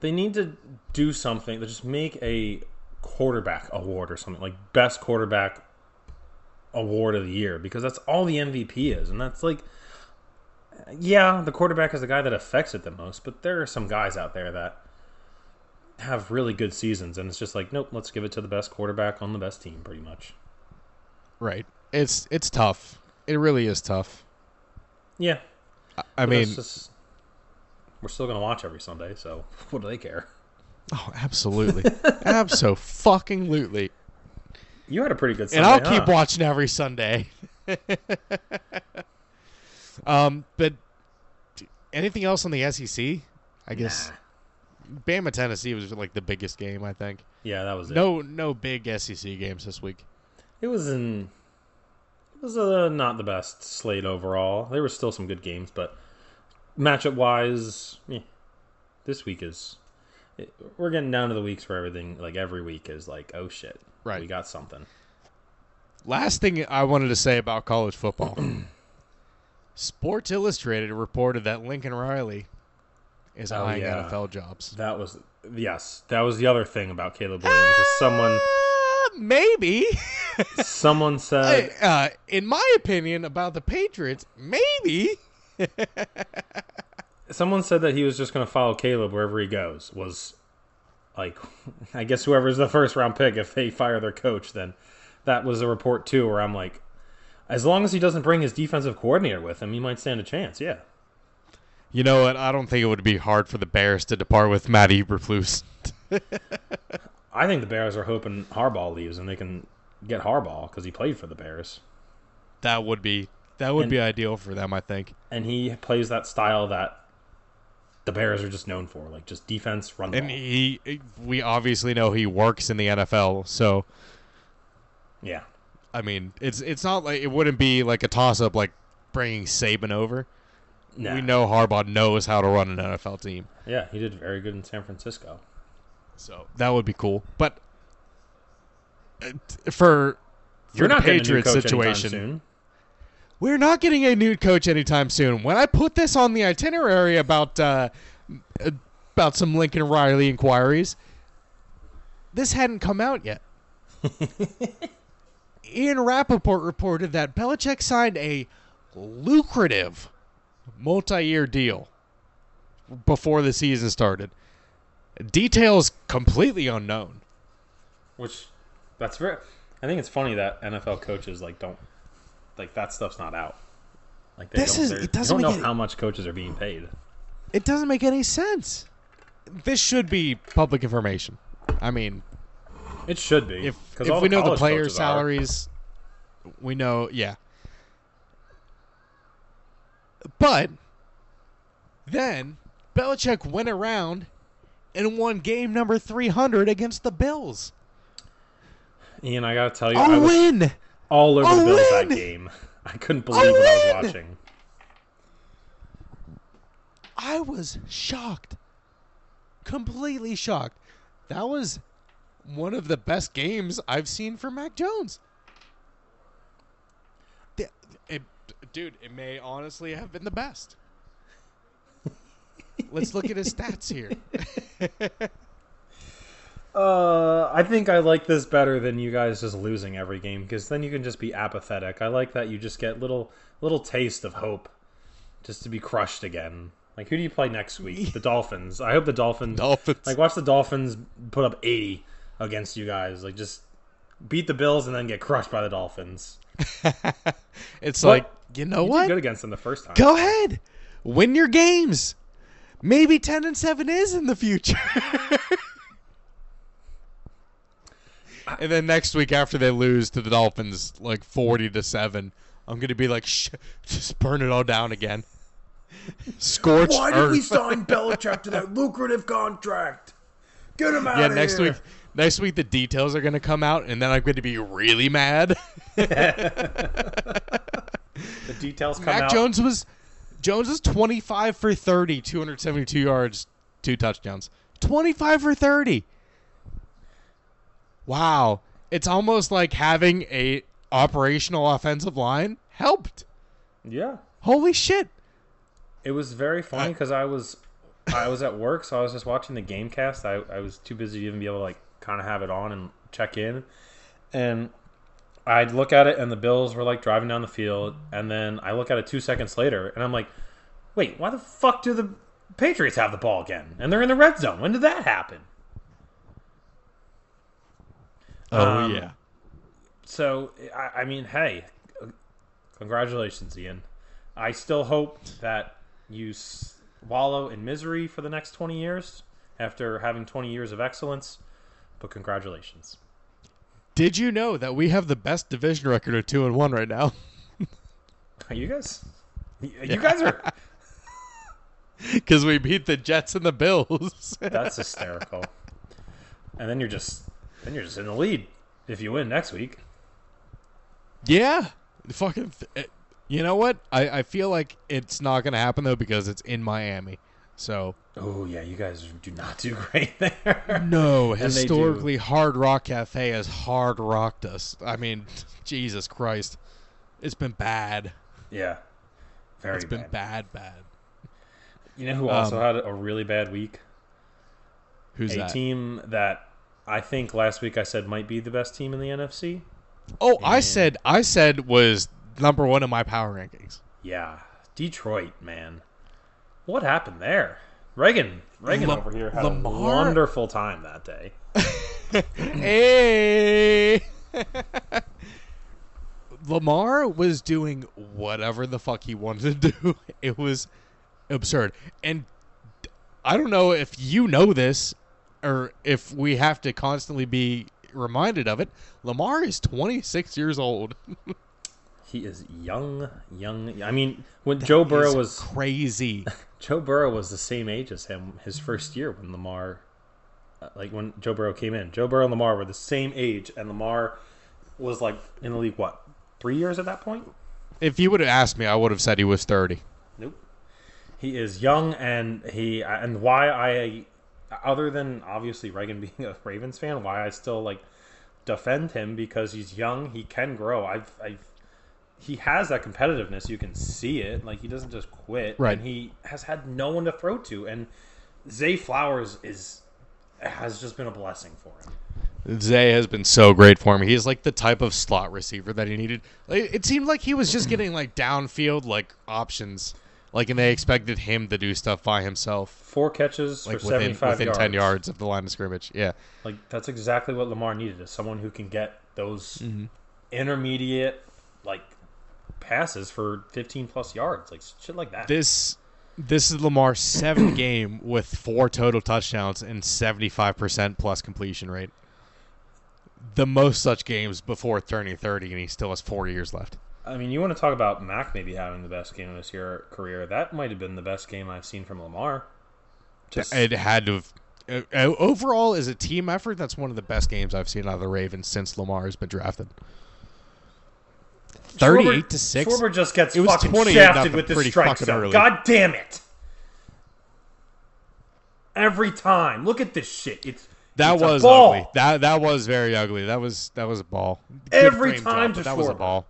They need to do something They just make a quarterback award or something like best quarterback award of the year because that's all the MVP is, and that's like, yeah, the quarterback is the guy that affects it the most. But there are some guys out there that have really good seasons, and it's just like, nope, let's give it to the best quarterback on the best team, pretty much. Right. It's it's tough. It really is tough. Yeah, I mean, just, we're still gonna watch every Sunday, so what do they care? Oh, absolutely, absolutely. You had a pretty good and I'll huh? keep watching every Sunday. um, but anything else on the SEC? I guess Bama Tennessee was like the biggest game. I think Yeah, that was it. no no big SEC games this week. It was in. It was uh, not the best slate overall. There were still some good games, but matchup wise, eh, this week is. It, we're getting down to the weeks where everything, like every week, is like, oh shit, Right. We got something. Last thing I wanted to say about college football. Sports Illustrated reported that Lincoln Riley is Oh, eyeing yeah. NFL jobs. That was yes, that was the other thing about Caleb Williams. is someone, Uh, maybe. someone said, uh, in my opinion, about the Patriots, maybe. someone said that he was just going to follow Caleb wherever he goes. Was like, I guess whoever's the first round pick, if they fire their coach, then that was a report too. Where I'm like, as long as he doesn't bring his defensive coordinator with him, he might stand a chance. Yeah, You know what? I don't think it would be hard for the Bears to depart with Matt Eberflus. I think the Bears are hoping Harbaugh leaves and they can get Harbaugh because he played for the Bears That would be that would And- be ideal for them, I think. and he plays that style that the Bears are just known for, like just defense, run And he, we obviously know he works in the NFL, so yeah, I mean, it's it's not like it wouldn't be like a toss up like bringing Saban over. Nah. We know Harbaugh knows how to run an NFL team, Yeah, he did very good in San Francisco. so that would be cool. But uh, for, for You're the not getting a new Patriots situation. We're not getting a new coach anytime soon. When I put this on the itinerary about uh, about some Lincoln Riley inquiries, this hadn't come out yet. Ian Rapoport reported that Belichick signed a lucrative multi-year deal before the season started. Details completely unknown. Which that's very. I think it's funny that NFL coaches like don't like that stuff's not out. Like they This don't, is- they're- it doesn't you don't make know any- how much coaches are being paid. It doesn't make any sense. This should be public information. I mean, It should be if 'cause if all we know the player players' coaches are. salaries, we know, yeah. But then Belichick went around and won game number three hundred against the Bills. Ian, I gotta tell you, A I was win. All over A the Bills that game. I couldn't believe what I was watching. I was shocked. Completely shocked. That was one of the best games I've seen from Mac Jones. The- it- dude, it may honestly have been the best. Let's look at his stats here. Uh, I think I like this better than you guys just losing every game because then you can just be apathetic. I like that you just get little little taste of hope just to be crushed again. Like, who do you play next week? The Dolphins. I hope the Dolphins. Dolphins. Like, watch the Dolphins put up 80 against you guys. Like, just beat the Bills and then get crushed by the Dolphins. it's But like you know You what? good against them the first time. Go ahead, win your games. Maybe ten and seven is in the future. and then next week, after they lose to the Dolphins, like forty to seven, I'm gonna be like, Shh, just burn it all down again. Scorch Why did earth. We sign Belichick to that lucrative contract? Get him out yeah, next week. Next week, the details are gonna come out, and then I'm going to be really mad. The details come Mac out. Jones was Jones is 25 for 30, 272 yards, two touchdowns. 25 for 30. Wow. It's almost like having a operational offensive line helped. Yeah. Holy shit. It was very funny uh, because I was I was at work, so I was just watching the game cast. I, I was too busy to even be able to like kind of have it on and check in. And I'd look at it and the Bills were like driving down the field, and then I look at it two seconds later and I'm like, wait, why the fuck do the Patriots have the ball again? And they're in the red zone. When did that happen? Oh Um, yeah. So I, I mean, hey, congratulations, Ian. I still hope that you wallow in misery for the next twenty years after having twenty years of excellence. But congratulations. Did you know that we have the best division record of 2 and 1 right now? Are you guys? You you guys are. Cuz we beat the Jets and the Bills. That's hysterical. And then you're just then you're just in the lead if you win next week. Yeah, fucking. You know what? I, I feel like it's not gonna happen though because it's in Miami. So Oh yeah, you guys do not do great there. no, historically, Hard Rock Cafe has hard rocked us. I mean, Jesus Christ, it's been bad. yeah, very It's been bad. bad, bad. You know who also Um, had a really bad week? Who's a that? team that I think last week I said might be the best team in the NFC. Oh, I said I said was number one in my power rankings. Yeah, Detroit, man. What happened there? Reagan, Reagan La- over here had Lamar- a wonderful time that day. hey. Lamar was doing whatever the fuck he wanted to do. It was absurd. And I don't know if you know this or if we have to constantly be reminded of it. Lamar is 26 years old. He is young, young. I mean, when Joe Burrow was crazy. Joe Burrow was the same age as him his first year when Lamar, uh, like when Joe Burrow came in. Joe Burrow and Lamar were the same age, and Lamar was like in the league what three years at that point. if you would have asked me, I would have said he was 30. Nope. He is young, and he and why I, other than obviously Reagan being a Ravens fan, why I still like defend him because he's young. He can grow. I've, I've he has that competitiveness. You can see it. Like he doesn't just quit. Right. And he has had no one to throw to. And Zay Flowers is has just been a blessing for him. Zay has been so great for him. He's like the type of slot receiver that he needed. It seemed like he was just getting like downfield like options, like, and they expected him to do stuff by himself, Four catches like for within seventy five within yards. ten yards of the line of scrimmage. Yeah, Like that's exactly what Lamar needed is someone who can get those mm-hmm. intermediate like passes for 15 plus yards, like shit like that. this this is Lamar's seventh game with four total touchdowns and seventy five percent plus completion rate. The most such games before turning thirty, and he still has four years left. I mean, you want to talk about Mac maybe having the best game of his year career? That might have been the best game I've seen from Lamar. Just It had to have. uh, uh, overall, as a team effort, that's one of the best games I've seen out of the Ravens since Lamar has been drafted. Thirty-eight Schwarber- to six. Schwarber just gets It was fucking shafted with this strike zone. early. God damn it! Every time, look at this shit. It's That it's was ugly. That that was very ugly. That was that was a ball. Good Every time but that was a ball.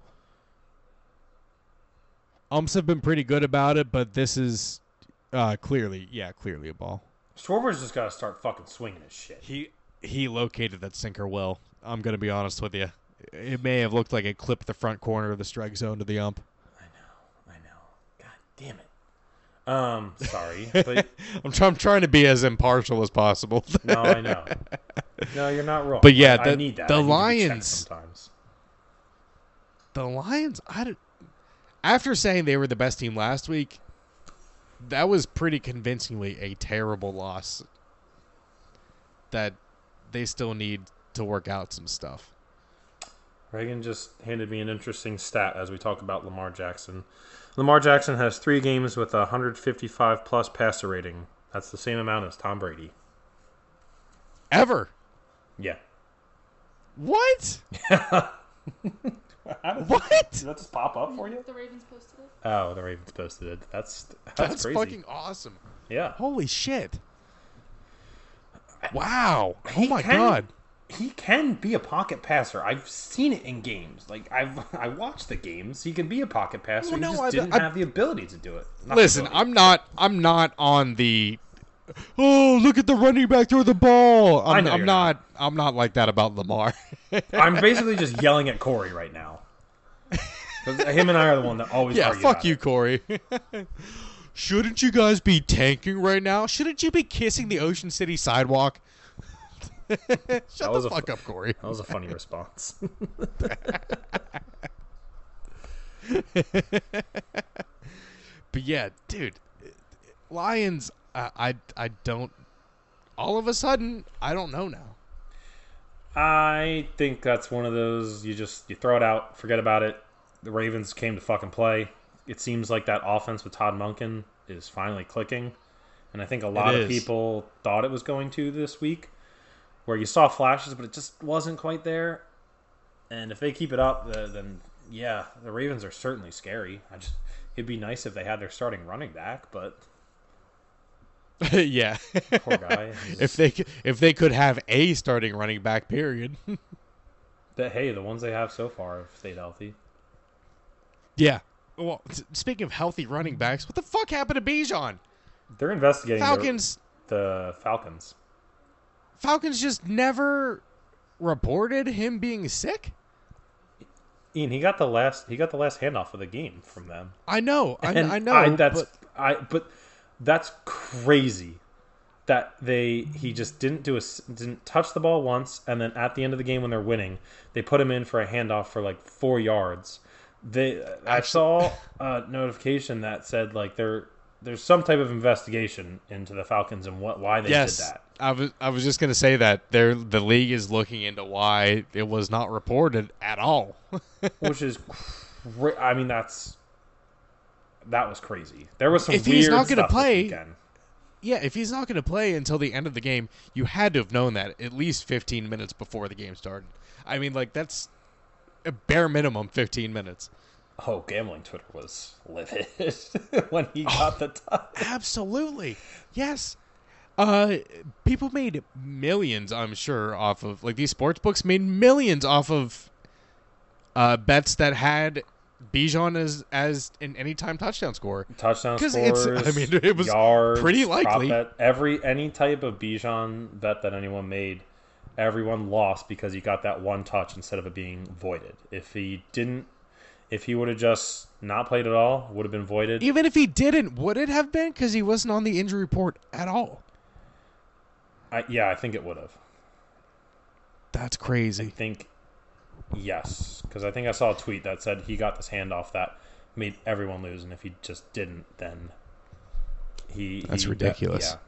Umps have been pretty good about it, but this is uh, clearly, yeah, clearly a ball. Schwarber's just got to start fucking swinging his shit. He he located that sinker well. I'm gonna be honest with you. It may have looked like it clipped the front corner of the strike zone to the ump. I know, I know. God damn it. Um, sorry, but I'm, try- I'm trying to be as impartial as possible. no, I know. No, you're not wrong. But yeah, I, I the- need that. the I need to be Lions- sometimes. the Lions, I don't, after saying they were the best team last week, that was pretty convincingly a terrible loss. That they still need to work out some stuff. Reagan just handed me an interesting stat as we talk about Lamar Jackson. Lamar Jackson has three games with a 155 plus passer rating. That's the same amount as Tom Brady. Ever. Yeah. What? How did What? that just pop up for you? The Ravens posted it. Oh, the Ravens posted it. That's that's, That's crazy. fucking awesome. yeah. Holy shit. Wow. Oh He my can- god. He can be a pocket passer. I've seen it in games. Like I've I watched the games. He can be a pocket passer. Well, he no, just I- didn't I- have the ability to do it. Not Listen. I'm not I'm not on the Oh, look at the running back throw the ball. I'm, I'm you're not, I'm not like that about Lamar. I'm basically just yelling at Corey right now. 'Cause him and I are the one that always yeah, fuck you, it. Corey. Shouldn't you guys be tanking right now? Shouldn't you be kissing the Ocean City sidewalk? Shut the fuck fu- up, Corey. That was a funny response. But yeah, dude, Lions. I, I, I don't. All of a sudden, I don't know now. I think that's one of those you just you throw it out, forget about it. The Ravens came to fucking play. It seems like that offense with Todd Monken is finally clicking, and I think a lot of people thought it was going to this week, where you saw flashes, but it just wasn't quite there. And if they keep it up, the, then yeah, the Ravens are certainly scary. I just it'd be nice if they had their starting running back, but yeah. poor guy. if they if they could have a starting running back, period. But hey, the ones they have so far have stayed healthy. yeah. Well, speaking of healthy running backs, what the fuck happened to Bijan? They're investigating Falcons. the Falcons. Falcons just never reported him being sick. Ian, he got the last he got the last handoff of the game from them. I know. I, I know. that's but I but that's crazy that they he just didn't do a didn't touch the ball once and then at the end of the game when they're winning, they put him in for a handoff for like 4 yards. They I saw a notification that said like there there's some type of investigation into the Falcons and what why they yes, did that. I was I was just gonna say that there the league is looking into why it was not reported at all. which is cra- I mean that's that was crazy. There was some If weird he's not gonna play- weekend. yeah, if he's not gonna play until the end of the game, you had to have known that at least 15 minutes before the game started. I mean, like that's a bare minimum 15 minutes. Oh, gambling Twitter was livid when he got the touch. Absolutely. Yes. Uh, people made millions, I'm sure, off of like these sports books made millions off of uh, bets that had Bijan as as an anytime touchdown scorer. Touchdown scores. it's- I mean, it was yards, pretty likely. bet. Every any type of Bijan bet that anyone made, everyone lost because he got that one touch instead of it being voided. If he didn't, if he would have just not played at all, would have been voided. Even if he didn't, would it have been because he wasn't on the injury report at all? I, yeah, I think it would have. That's crazy. I think yes, because I think I saw a tweet that said he got this handoff that made everyone lose, and if he just didn't, then he. That's he- ridiculous. yeah,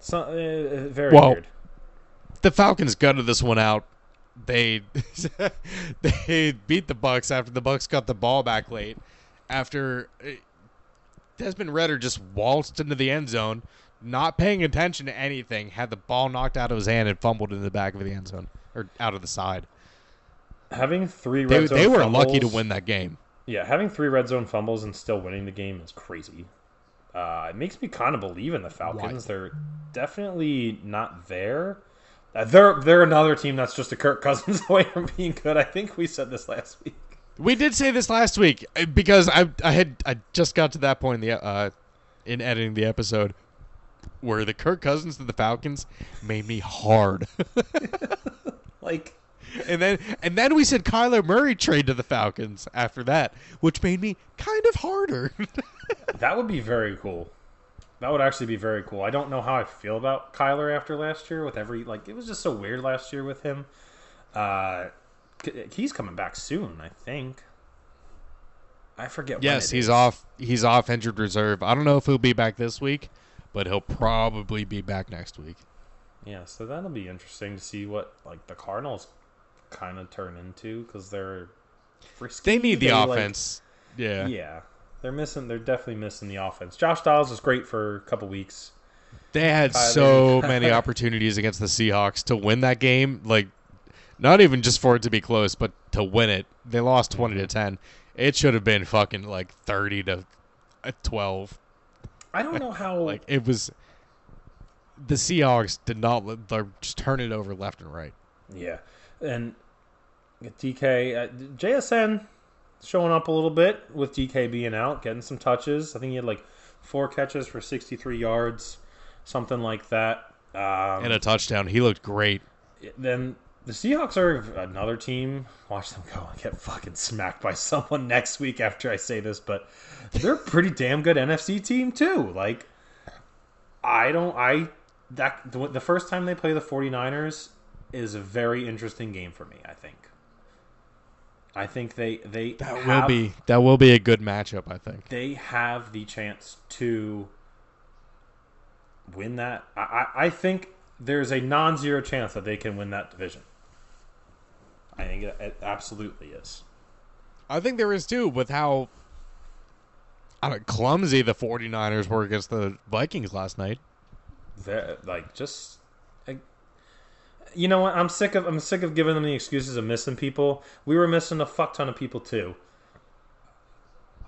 so uh, very Well, weird. The Falcons gutted this one out. They they beat the Bucs after the Bucs got the ball back late. After uh, Desmond Ridder just waltzed into the end zone, not paying attention to anything, had the ball knocked out of his hand and fumbled in the back of the end zone or out of the side. Having three They, red zone they were lucky to fumbles- win that game. Yeah, having three red zone fumbles and still winning the game is crazy. Uh, it makes me kind of believe in the Falcons. They're definitely not there. Uh, they're they're another team that's just a Kirk Cousins away from being good. I think we said this last week. We did say this last week uh, because I I had I just got to that point in the uh in editing the episode where the Kirk Cousins to the Falcons made me hard. Like and then and then we said Kyler Murray trade to the Falcons after that, which made me kind of harder. that would be very cool. That would actually be very cool. I don't know how I feel about Kyler after last year. With every like, it was just so weird last year with him. Uh, he's coming back soon, I think. I forget. when Yes, he's is. off. He's off injured reserve. I don't know if he'll be back this week, but he'll probably be back next week. Yeah, so that'll be interesting to see what like the Cardinals kind of turn into because they're frisky. They need the like- offense. yeah. yeah, they're missing. They're definitely missing the offense. Josh Dobbs was great for a couple weeks. They had Kyler. so many opportunities against the Seahawks to win that game. Like, not even just for it to be close, but to win it. They lost 20 Mm-hmm. to 10. It should have been fucking like 30 to uh, 12. I don't know how. Like, it was. The Seahawks did not. They're just turn it over left and right. Yeah, and DK uh, JSN showing up a little bit with DK being out, getting some touches. I think he had like four catches for 63 yards, something like that. Um, And a touchdown. He looked great. then the Seahawks are another team. Watch them go and get fucking smacked by someone next week after I say this, but they're a pretty damn good NFC team too. Like I don't I that the, the first time they play the 49ers is a very interesting game for me, I think. I think they they That have, will be that will be a good matchup, I think. they have the chance to win that. I, I, I think there's a non-zero chance that they can win that division. I think it, it absolutely is. I think there is too with how I don't clumsy the 49ers were against the Vikings last night. They're, like just, you know what? I'm sick of I'm sick of giving them the excuses of missing people. We were missing a fuck ton of people too.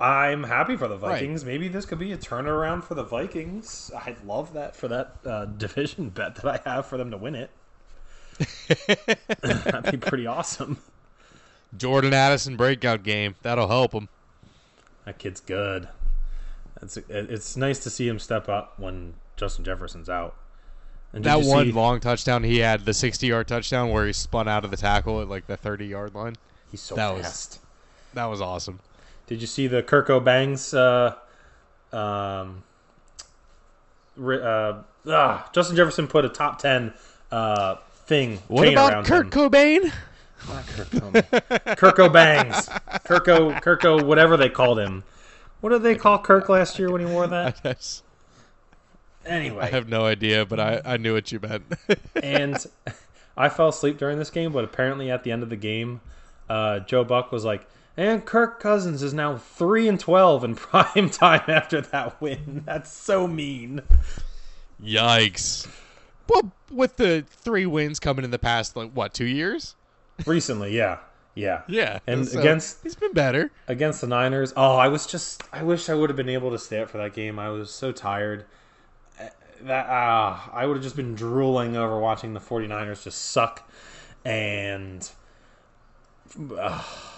I'm happy for the Right. Vikings. Maybe this could be a turnaround for the Vikings. I'd love that for that uh, division bet that I have for them to win it. That'd be pretty awesome. Jordan Addison breakout game. That'll help him. That kid's good. It's it's nice to see him step up when Justin Jefferson's out. And That one see- long touchdown he had, the 60-yard touchdown where he spun out of the tackle at like the 30-yard line. he's so that was- fast. That was awesome. Did you see the Kirko Bangs? Uh, um, uh, ah, Justin Jefferson put a top ten uh, thing. What about Kurt him. Cobain? Not Kirko. Kirko Bangs. Kirko. Kirko. Whatever they called him. What did they call Kirk last year when he wore that? Anyway, I have no idea, but I, I knew what you meant. and I fell asleep during this game, but apparently at the end of the game, uh, Joe Buck was like, "And Kirk Cousins is now three and twelve in prime time after that win." That's so mean. Yikes. Well, with the three wins coming in the past, like, what, two years? Recently, yeah, yeah, Yeah. And so against He's been better. against the Niners. Oh, I was just. I wish I would have been able to stay up for that game. I was so tired. Uh, That ah, I would have just been drooling over watching the 49ers just suck, and ah,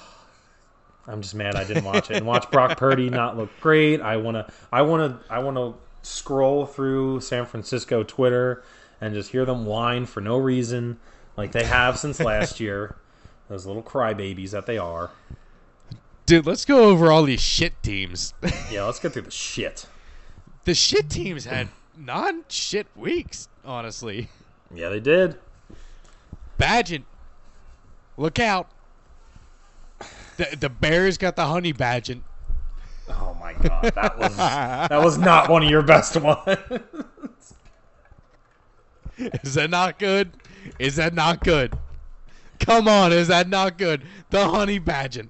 I'm just mad I didn't watch it and watch Brock Purdy not look great. I wanna, I wanna, I wanna scroll through San Francisco Twitter and just hear them whine for no reason, like they have since last year. Those little crybabies that they are. Dude, let's go over all these shit teams. Yeah, let's get through the shit. the shit teams had non shit weeks, honestly. Yeah, they did. Bagent, look out. The, the Bears got the honey badgent. Oh my god, that was that was not one of your best ones. Is that not good? Is that not good? Come on, is that not good? The honey badgent.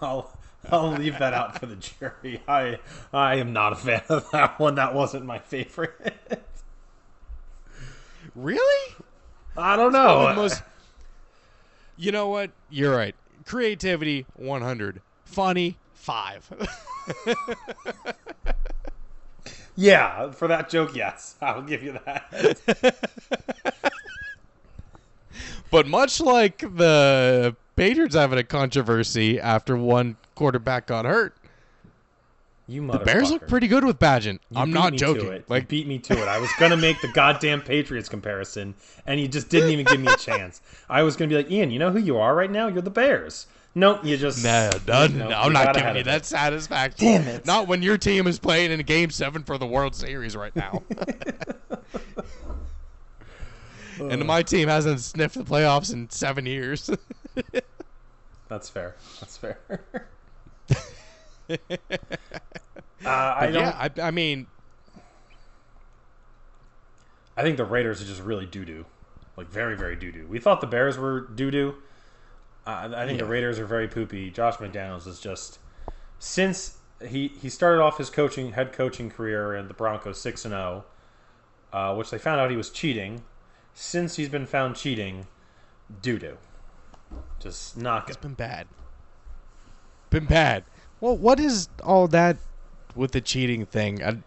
I'll I'll leave that out for the jury. I I am not a fan of that one. That wasn't my favorite. Really? I don't know. most- you know what? You're right. Creativity 100. Funny 5. yeah, for that joke, yes, I'll give you that. but much like the Patriots having a controversy after one quarterback got hurt, You the Bears look pretty good with Bagent. You I'm not joking. it. You Like beat me to it. I was gonna make the goddamn Patriots comparison, and you just didn't even give me a chance. I was gonna be like, Ian, you know who you are right now? You're the Bears. Nope, you just No, no, Nope, no, I'm not giving you it. that satisfaction. Damn it. Not when your team is playing in a game seven for the World Series right now. and my team hasn't sniffed the playoffs in seven years. That's fair. That's fair. uh, I don't. yeah, I, I mean, I think the Raiders are just really doo doo, like very very doo doo. We thought the Bears were doo doo. Uh, I think the Raiders are very poopy. Josh McDaniels is just since he he started off his coaching head coaching career in the Broncos six and zero, uh, which they found out he was cheating. Since he's been found cheating, doo doo. Just not good. it's been bad. Been bad. Well, what is all that with the cheating thing? I,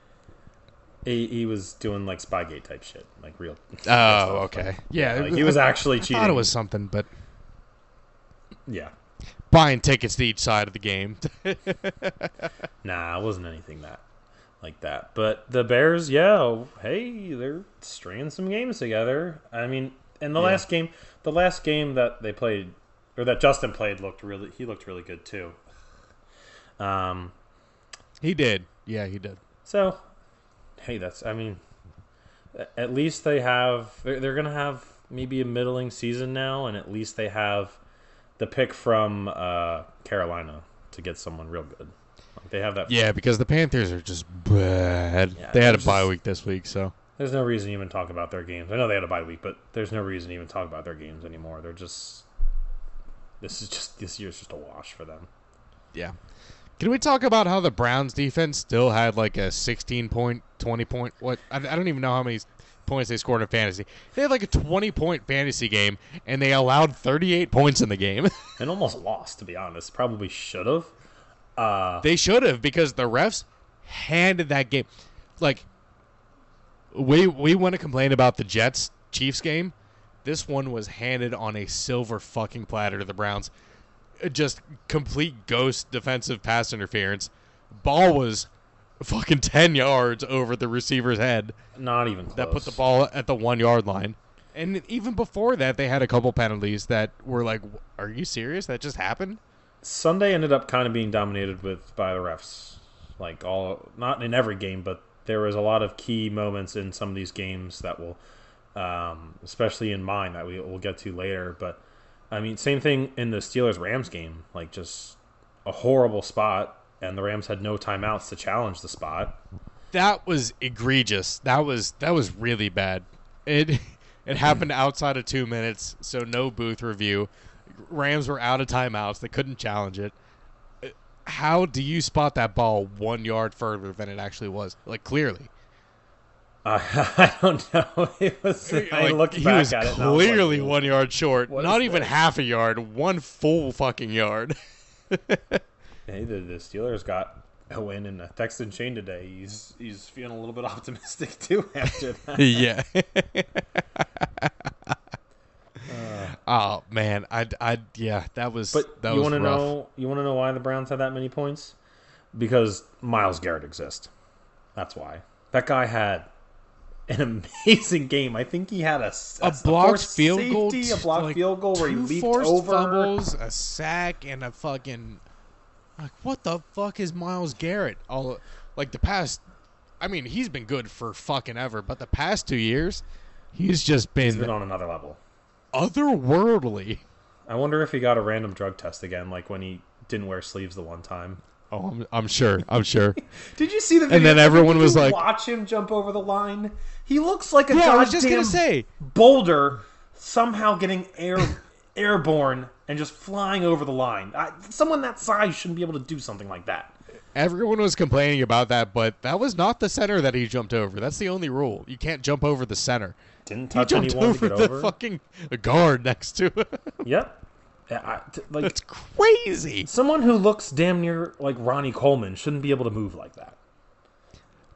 He, he was doing like Spygate type shit, like real. oh, okay. Yeah, Like, he was I- actually I cheating. thought it was something, but Yeah. buying tickets to each side of the game. Nah, it wasn't anything that like that. But the Bears, yeah, hey, they're stringing some games together. I mean, and the Yeah. last game, the last game that they played or that Justin played looked really he looked really good too. Um, he did. Yeah, he did. so hey, that's I mean, at least they have they're, they're gonna have maybe a middling season now, and at least they have the pick from uh, Carolina to get someone real good. Like, they have that Yeah, because the Panthers are just bad. Yeah, they had a they're bye week this week, so There's no reason to even talk about their games. I know they had a bye week, but there's no reason to even talk about their games anymore. They're just this is just this year's just a wash for them. yeah. Can we talk about how the Browns defense still had like a 16 point, 20 point? What I, I don't even know how many points they scored in fantasy. They had like a 20 point fantasy game, and they allowed 38 points in the game. And almost lost, to be honest. Probably should have. Uh, they should have because the refs handed that game. Like we we want to complain about the Jets Chiefs game. This one was handed on a silver fucking platter to the Browns. Just complete ghost defensive pass interference. Ball was fucking 10 yards over the receiver's head not even close. that put the ball at the 1 yard line. And even before that they had a couple penalties that were like are you serious? That just happened? Sunday ended up kind of being dominated with by the refs. Like all, not in every game, but there was a lot of key moments in some of these games that will, um, especially in mine that we will get to later. But I mean, same thing in the Steelers Rams game. Like just a horrible spot, and the Rams had no timeouts to challenge the spot. that was egregious. That was that was really bad. It it happened outside of two minutes, so no booth review. Rams were out of timeouts. They couldn't challenge it. Uh, How do you spot that ball one yard further than it actually was? Like clearly, Uh, I don't know. It was. I looked he was at it. was clearly one yard short. Not even this? half a yard. One full fucking yard. Hey, the, the Steelers got a win, and uh, texted chain today. He's he's feeling a little bit optimistic too after that. yeah. oh man, I, I yeah, that was But that you want to know you want to know why the Browns had that many points? Because Myles Garrett exists. That's why. That guy had an amazing game. I think he had a a blocked forced field goal, safety, t- a blocked like, field goal where he leaped over. fumbles, a sack, and a fucking like what the fuck is Myles Garrett? All like the past. I mean, he's been good for fucking ever, but the past two years, he's just been, He's been on another level. otherworldly. I wonder if he got a random drug test again, like when he didn't wear sleeves the one time. Oh, I'm, I'm sure. I'm sure. Did you see the video? And then everyone Did was you like- "Watch him jump over the line." He looks like a yeah, I was just gonna say. boulder somehow getting air airborne and just flying over the line. I, someone that size shouldn't be able to do something like that. Everyone was complaining about that, but that was not the center that he jumped over. That's the only rule. You can't jump over the center. Didn't He touch jumped anyone to over get the over. fucking guard next to him. Yep. I- t- like That's crazy. someone who looks damn near like Ronnie Coleman shouldn't be able to move like that.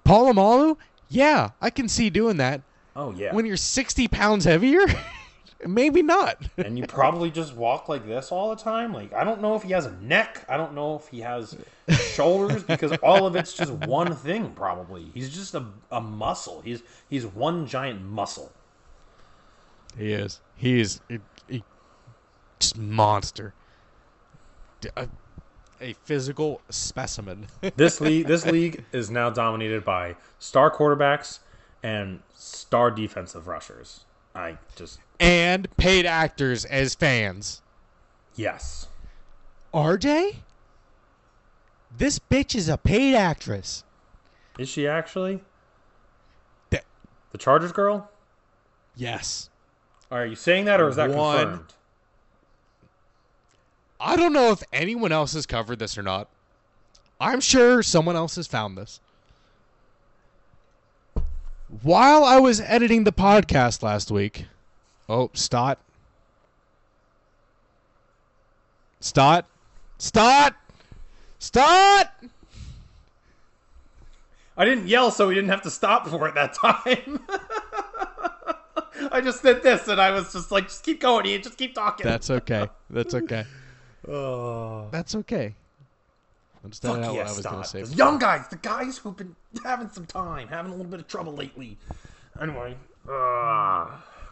Polamalu? Yeah, I can see doing that. Oh yeah. When you're 60 pounds heavier? Maybe not. and you probably just walk like this all the time. Like I don't know if he has a neck. I don't know if he has shoulders because all of it's just one thing. Probably he's just a, a muscle. He's he's one giant muscle. He is. He is just monster. a, uh, a physical specimen. This league, this league is now dominated by star quarterbacks and star defensive rushers. I just and paid actors as fans. yes. RJ? This bitch is a paid actress. Is she actually That- the Chargers girl? yes. Are you saying that, or is that One. confirmed? I don't know if anyone else has covered this or not. I'm sure someone else has found this. While I was editing the podcast last week, oh, Stott. Stott. Stott. Stott. I didn't yell, so we didn't have to stop for it that time. I just did this, and I was just like, just keep going, Ian. Just keep talking. That's okay. That's okay. oh. That's okay. That's not Fuck what yeah, I was going to say. The young guys, the guys who've been having some time, having a little bit of trouble lately. Anyway, uh,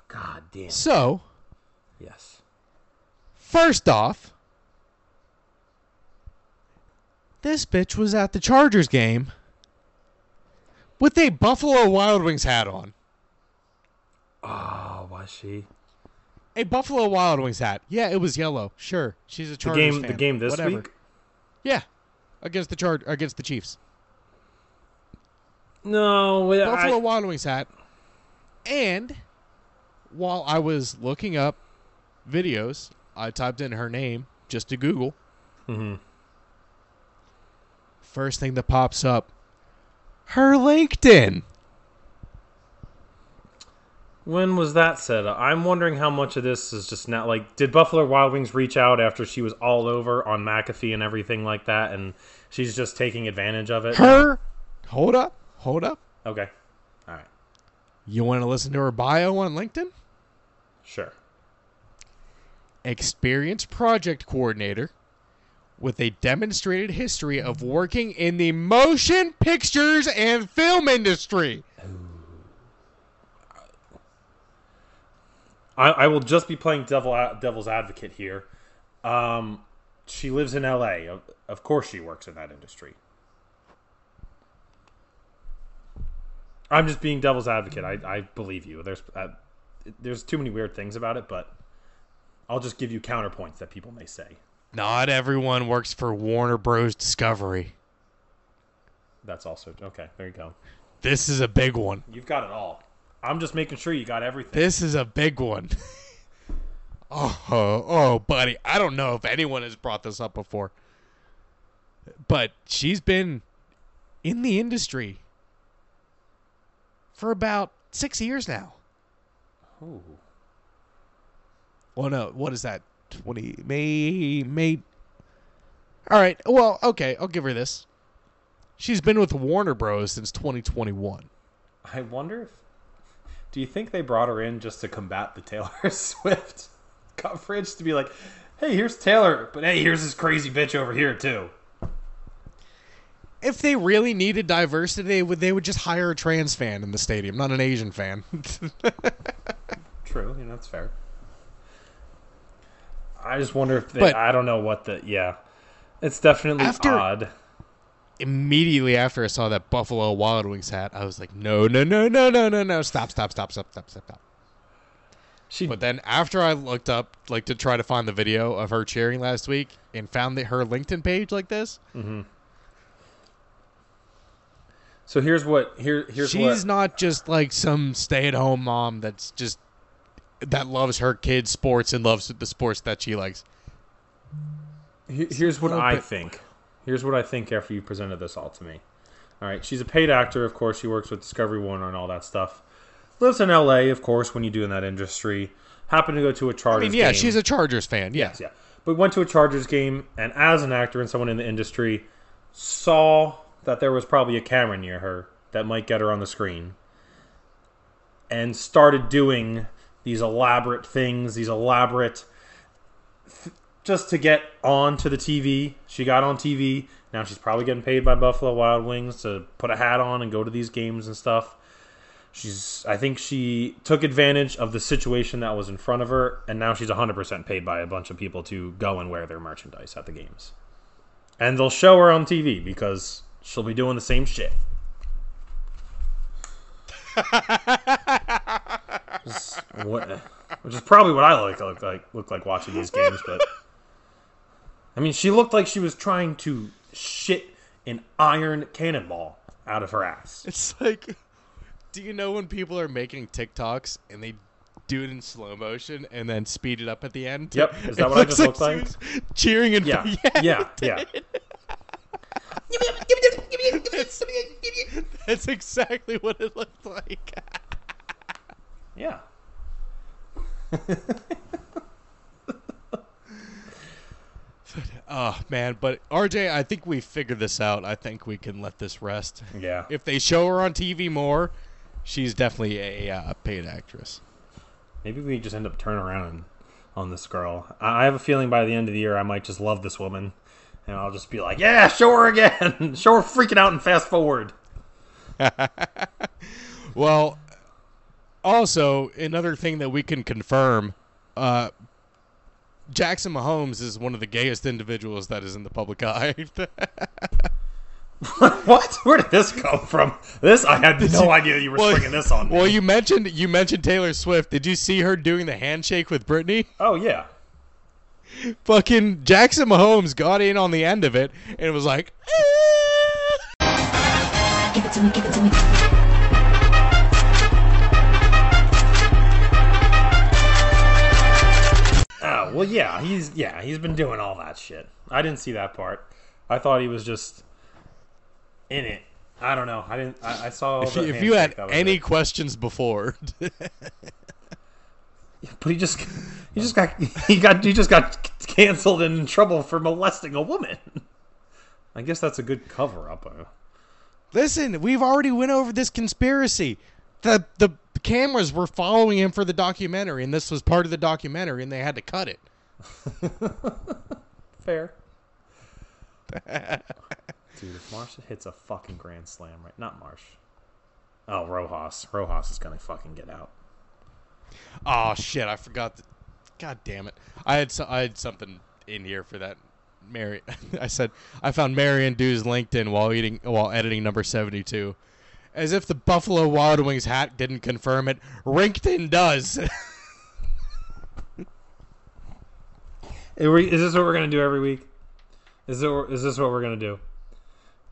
god damn. So, Yes. first off, this bitch was at the Chargers game with a Buffalo Wild Wings hat on. Oh, was she? A Buffalo Wild Wings hat. Yeah, it was yellow. Sure, she's a The Chargers game, fan. the game this Whatever. week. Yeah, against the Char- against the Chiefs. No, I, Buffalo Wild Wings hat. And while I was looking up videos, I typed in her name just to Google. Mhm. First thing that pops up, her LinkedIn. When was that set up? I'm wondering how much of this is just now. Like, did Buffalo Wild Wings reach out after she was all over on McAfee and everything like that, and she's just taking advantage of it? Her, hold up, hold up. Okay. All right. You want to listen to her bio on LinkedIn? Sure. Experienced project coordinator with a demonstrated history of working in the motion pictures and film industry. I, I will just be playing devil devil's advocate here. Um, she lives in L.A. Of, of course, she works in that industry. I'm just being devil's advocate. I, I believe you. There's uh, there's too many weird things about it, but I'll just give you counterpoints that people may say. Not everyone works for Warner Bros. Discovery. That's also okay. There you go. This is a big one. You've got it all. I'm just making sure you got everything. This is a big one. oh, oh, oh, buddy. I don't know if anyone has brought this up before. But she's been in the industry for about six years now. Oh. Well, no, what is that? 20, May, May. All right. Well, okay. I'll give her this. She's been with Warner Bros. since 2021. I wonder if. Do you think they brought her in just to combat the Taylor Swift coverage? To be like, hey, here's Taylor, but hey, here's this crazy bitch over here, too. If they really needed diversity, they would they would just hire a trans fan in the stadium, not an Asian fan. True, you know, that's fair. I just wonder if they. But- I don't know what the. Yeah. It's definitely After- odd. Immediately after I saw that Buffalo Wild Wings hat, I was like, no, no, no, no, no, no, no, stop, stop, stop, stop, stop, stop, stop. She. But then after I looked up, like to try to find the video of her cheering last week, and found that her LinkedIn page like this, mm-hmm. so here's what. Here, here's she's what. not just like some stay-at-home mom that's just that loves her kids' sports and loves the sports that she likes. Here's what I bit- think. Here's what I think after you presented this all to me. All right, she's a paid actor, of course. She works with Discovery Warner and all that stuff. Lives in L.A., of course. When you do in that industry, happened to go to a Chargers. I mean, yeah, game. she's a Chargers fan. Yeah. yeah. But went to a Chargers game, and as an actor and someone in the industry, saw that there was probably a camera near her that might get her on the screen, and started doing these elaborate things, these elaborate, just to get on to the TV. She got on TV. Now she's probably getting paid by Buffalo Wild Wings to put a hat on and go to these games and stuff. She's I think she took advantage of the situation that was in front of her, and now she's 100% paid by a bunch of people to go and wear their merchandise at the games. And they'll show her on TV because she'll be doing the same shit. What- which is probably what I look, look like look like watching these games, but I mean, she looked like she was trying to shit an iron cannonball out of her ass. It's like, do you know when people are making TikToks and they do it in slow motion and then speed it up at the end? Yep. Is that It what I just looked she like? Cheering and Yeah, yeah, yeah. That's, that's exactly what it looked like. Yeah. Oh man, but RJ, I think we figured this out. I think we can let this rest. Yeah. If they show her on TV more, she's definitely a uh, paid actress. Maybe we just end up turning around on this girl. I I have a feeling by the end of the year I might just love this woman. And I'll just be like, yeah, show her again. show her freaking out and fast forward. Well, also another thing that we can confirm, uh, Jackson Mahomes is one of the gayest individuals that is in the public eye. what? Where did this come from? This I had no idea you were Well, springing this on me. well, you mentioned you mentioned Taylor Swift. Did you see her doing the handshake with Brittany? oh yeah. Fucking Jackson Mahomes got in on the end of it and was like, "Eh." Give it to me, give it to me. Well, yeah. He's yeah. He's been doing all that shit. I didn't see that part. I thought he was just in it. I don't know. I didn't. I, I saw. if the you, if you had handshake, that was any it. questions before, but he just he just got he got he just got canceled and in trouble for molesting a woman. I guess that's a good cover up. listen, we've already went over this conspiracy. The the cameras were following him for the documentary, and this was part of the documentary, and they had to cut it. Fair. Dude, if Marsh hits a fucking grand slam, right? Not Marsh. Oh, Rojas. Rojas is gonna fucking get out. Oh shit! I forgot. The, God damn it! I had so, I had something in here for that. Mary, I said I found Marion Dew's LinkedIn while eating while editing number seventy two, as if the Buffalo Wild Wings hat didn't confirm it. LinkedIn does. Is this what we're gonna do every week? Is it, is this what we're gonna do?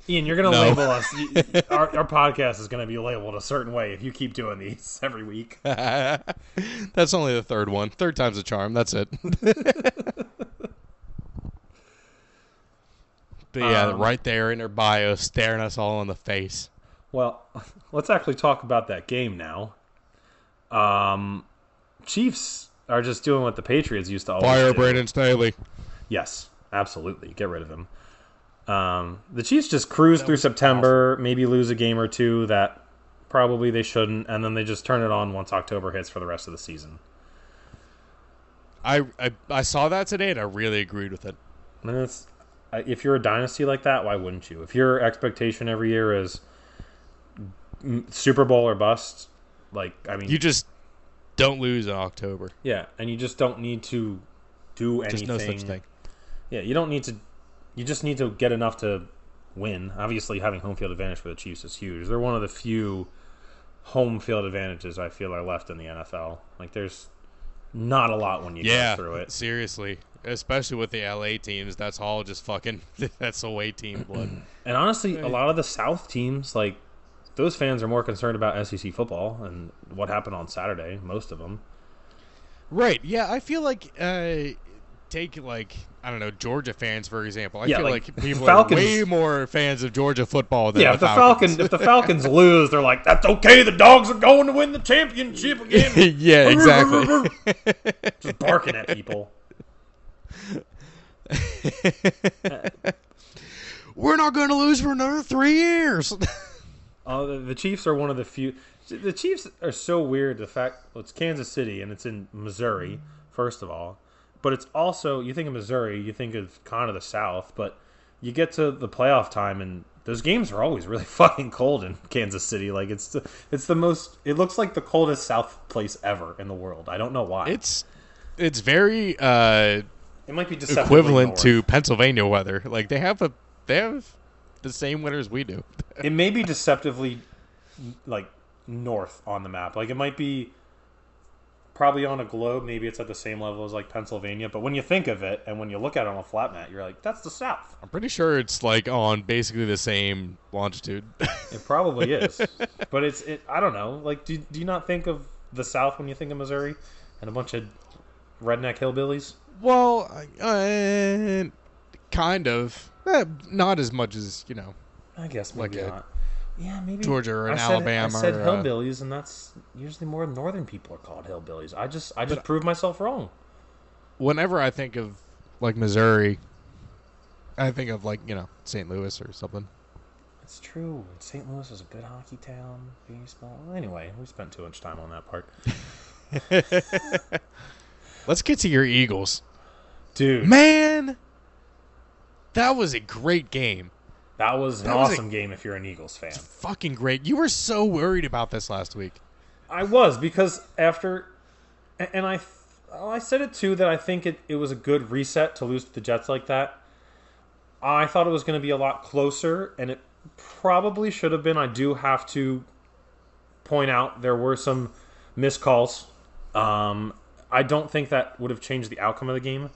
Ian, you're gonna No. label us. our, our podcast is gonna be labeled a certain way if you keep doing these every week. That's only the third one. Third time's a charm. That's it. but yeah, Um, right there in her bio, staring us all in the face. Well, let's actually talk about that game now. Um, Chiefs are just doing what the Patriots used to always Fire do. Brandon Staley. Yes, absolutely. Get rid of him. Um, the Chiefs just cruise through September, maybe lose a game or two that probably they shouldn't, and then they just turn it on once October hits for the rest of the season. I, I I saw that today and I really agreed with it. And it's, if you're a dynasty like that, why wouldn't you? If your expectation every year is Super Bowl or bust, like I mean, You just don't lose in October. yeah, and you just don't need to do anything. Just no such thing. Yeah, you don't need to. You just need to get enough to win. Obviously, having home field advantage for the Chiefs is huge. They're one of the few home field advantages I feel are left in the NFL. Like, there's not a lot when you Yeah, go through it. seriously. Especially with the LA teams, that's all just fucking. That's away team blood. And honestly, a lot of the South teams, like those fans, are more concerned about SEC football and what happened on Saturday. Most of them. right? Yeah, I feel like uh, take like I don't know Georgia fans for example. I Yeah, feel like, like, people Falcons- are way more fans of Georgia football than Yeah, the if the Falcons. Falcons, if the Falcons lose, they're like, "That's okay. The dogs are going to win the championship again." yeah, exactly. Just barking at people. We're not going to lose for another three years. Uh, the, the Chiefs are one of the few. The Chiefs are so weird. The fact well, it's Kansas City and it's in Missouri, first of all, but it's also you think of Missouri, you think of kind of the South, but you get to the playoff time and those games are always really fucking cold in Kansas City. Like it's the, it's the most. It looks like the coldest South place ever in the world. I don't know why. It's it's very uh, it might be equivalent north. to Pennsylvania weather. Like they have a they have the same winters we do. It may be deceptively like north on the map. Like it might be probably on a globe. Maybe it's at the same level as like Pennsylvania. But when you think of it and when you look at it on a flat map, you're like, that's the South. I'm pretty sure it's like on basically the same longitude. It probably is. but it's it. I don't know. Like, do do you not think of the South when you think of Missouri and a bunch of redneck hillbillies? well, uh, kind of. Eh, not as much as you know I guess maybe Like a not. Yeah, maybe Georgia or I said, Alabama I said or, hillbillies, and that's usually more northern people are called hillbillies. I just I just proved myself wrong. whenever I think of like Missouri, I think of like you know St. Louis or something. It's true. St. Louis is a good hockey town. Baseball. Anyway, we spent too much time on that part, Let's get to your Eagles, dude. man. That was a great game. that was an that was a- awesome game if you're an Eagles fan. Fucking great. You were so worried about this last week. I was because after, and I, I said it too that I think it, it was a good reset to lose to the Jets like that. I thought it was going to be a lot closer, and it probably should have been. I do have to point out there were some missed calls. Um, I don't think that would have changed the outcome of the game.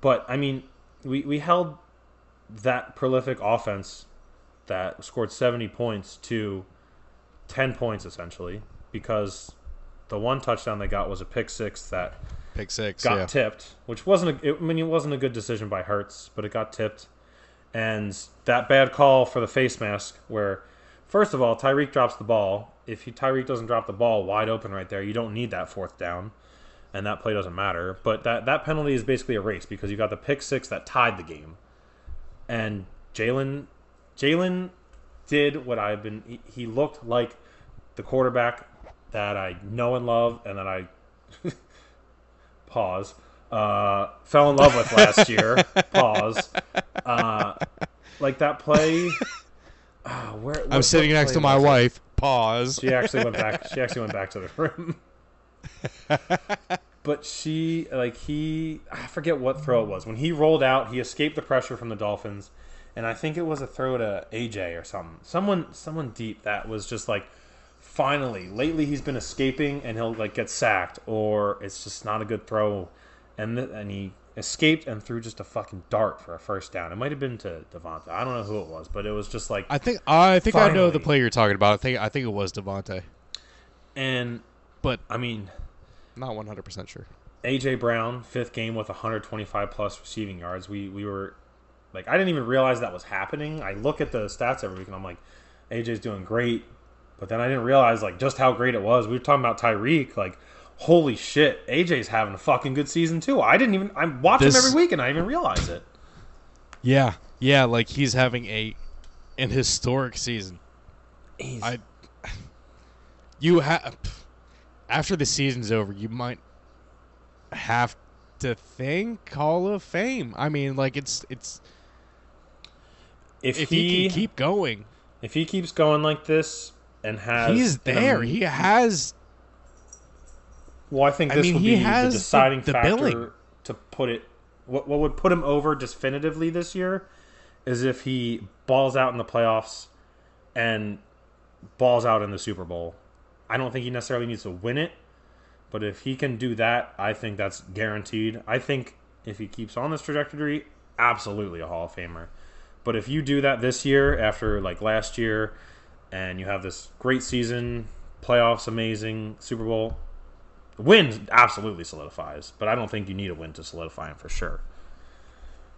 But I mean, we we held that prolific offense that scored 70 points to 10 points essentially because the one touchdown they got was a pick six that Pick six. got yeah. tipped, which wasn't a, it, I mean it wasn't a good decision by Hurts, but it got tipped. And that bad call for the face mask where first of all Tyreek drops the ball. If he, Tyreek doesn't drop the ball wide open right there, you don't need that fourth down. And that play doesn't matter. But that, that penalty is basically erased because you got the pick six that tied the game. And Jalen Jalen did what I've been he, he looked like the quarterback that I know and love and that I pause uh, fell in love with last year. pause. Uh, like that play. Uh, where, I'm sitting next to my was it? wife. Pause. She actually went back. She actually went back to the room. but she like he I forget what throw it was. When he rolled out, he escaped the pressure from the Dolphins, and I think it was a throw to AJ or something. Someone someone deep that was just like finally. Lately he's been escaping and he'll like get sacked or it's just not a good throw and th- and he escaped and threw just a fucking dart for a first down. It might have been to DeVonta. I don't know who it was, but it was just like I think I think I know the Finally. play you're talking about. I think I think it was DeVonta, and but I mean not 100 percent sure. AJ Brown, fifth game with 125 plus receiving yards. We we were like I didn't even realize that was happening. I look at the stats every week and I'm like, AJ's doing great, but then I didn't realize like just how great it was. We were talking about Tyreek, like holy shit, AJ's having a fucking good season too. I didn't even I watch This- him every week and I didn't even realize it. Yeah, yeah, like he's having a an historic season. He's, I you have after the season's over, you might have to think Hall of Fame. I mean, like it's it's if, if he, he, can keep going, if he keeps going like this and has he's there. am- he has Well, I think I this mean, would be the the- deciding the factor billing. to put it. What what would put him over definitively this year is if he balls out in the playoffs and balls out in the Super Bowl. I don't think he necessarily needs to win it, but if he can do that, I think that's guaranteed. I think if he keeps on this trajectory, absolutely a Hall of Famer. But if you do that this year after like last year and you have this great season, playoffs amazing, Super Bowl, win absolutely solidifies, but I don't think you need a win to solidify him for sure.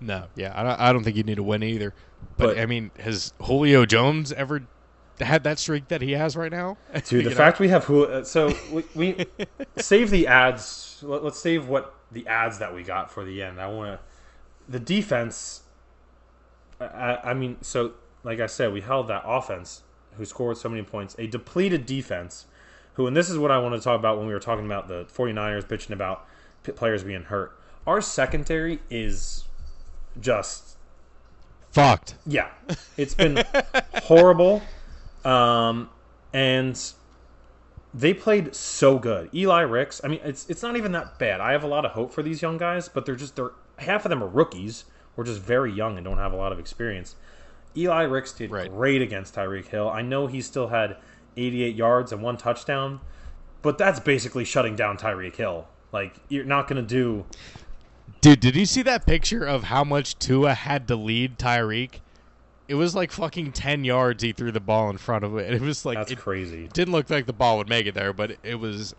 no, yeah. I don't, I don't think you need a win either. But, But- I mean, has Julio Jones ever had that streak that he has right now? Dude, the know? fact we have who, uh, so we, we save the ads. Let, let's save what the ads that we got for the end. I want to the defense. I- I, mean, so like I said, we held that offense who scored so many points, a depleted defense. Who, and this is what I want to talk about when we were talking about the 49ers bitching about players being hurt. Our secondary is just fucked. Yeah, it's been horrible, um, and they played so good. Eli Ricks. I mean, it's it's not even that bad. I have a lot of hope for these young guys, but they're just they're half of them are rookies. We're just very young and don't have a lot of experience. Eli Ricks did Right. great against Tyreek Hill. I know he still had 88 yards and one touchdown, but that's basically shutting down Tyreek Hill. Like you're not going to do. Dude, did you see that picture of how much Tua had to lead Tyreek? It was like fucking 10 yards he threw the ball in front of it. It was like That's it crazy. didn't look like the ball would make it there, but it was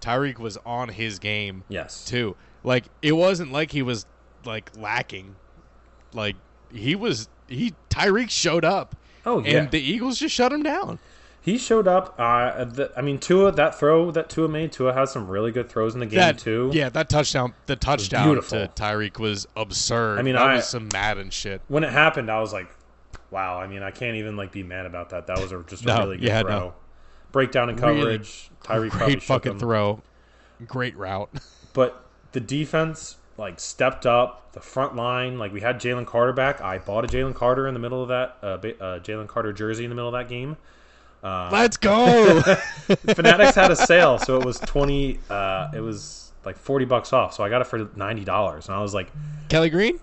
Tyreek was on his game Yes. too. Like it wasn't like he was like lacking. Like he was he Tyreek showed up Oh yeah. and the Eagles just shut him down. He showed up. Uh, the, I mean, Tua that throw that Tua made. Tua has some really good throws in the game That too. yeah, that touchdown the touchdown to Tyreek was absurd. I mean, that I- was some Madden shit. When it happened, I was like, "Wow!" I mean, I can't even like be mad about that. That was a, just a No, really good yeah, throw. no. Breakdown and Really coverage. Tyreek probably Great fucking him. throw. Great route. But the defense like stepped up. The front line, like we had Jalen Carter back. I bought a Jalen Carter in the middle of that uh, uh, Jalen Carter jersey in the middle of that game. Let's go. Fanatics had a sale, so it was twenty. Uh, it was like forty bucks off. So I got it for ninety dollars, and I was like, Kelly Green?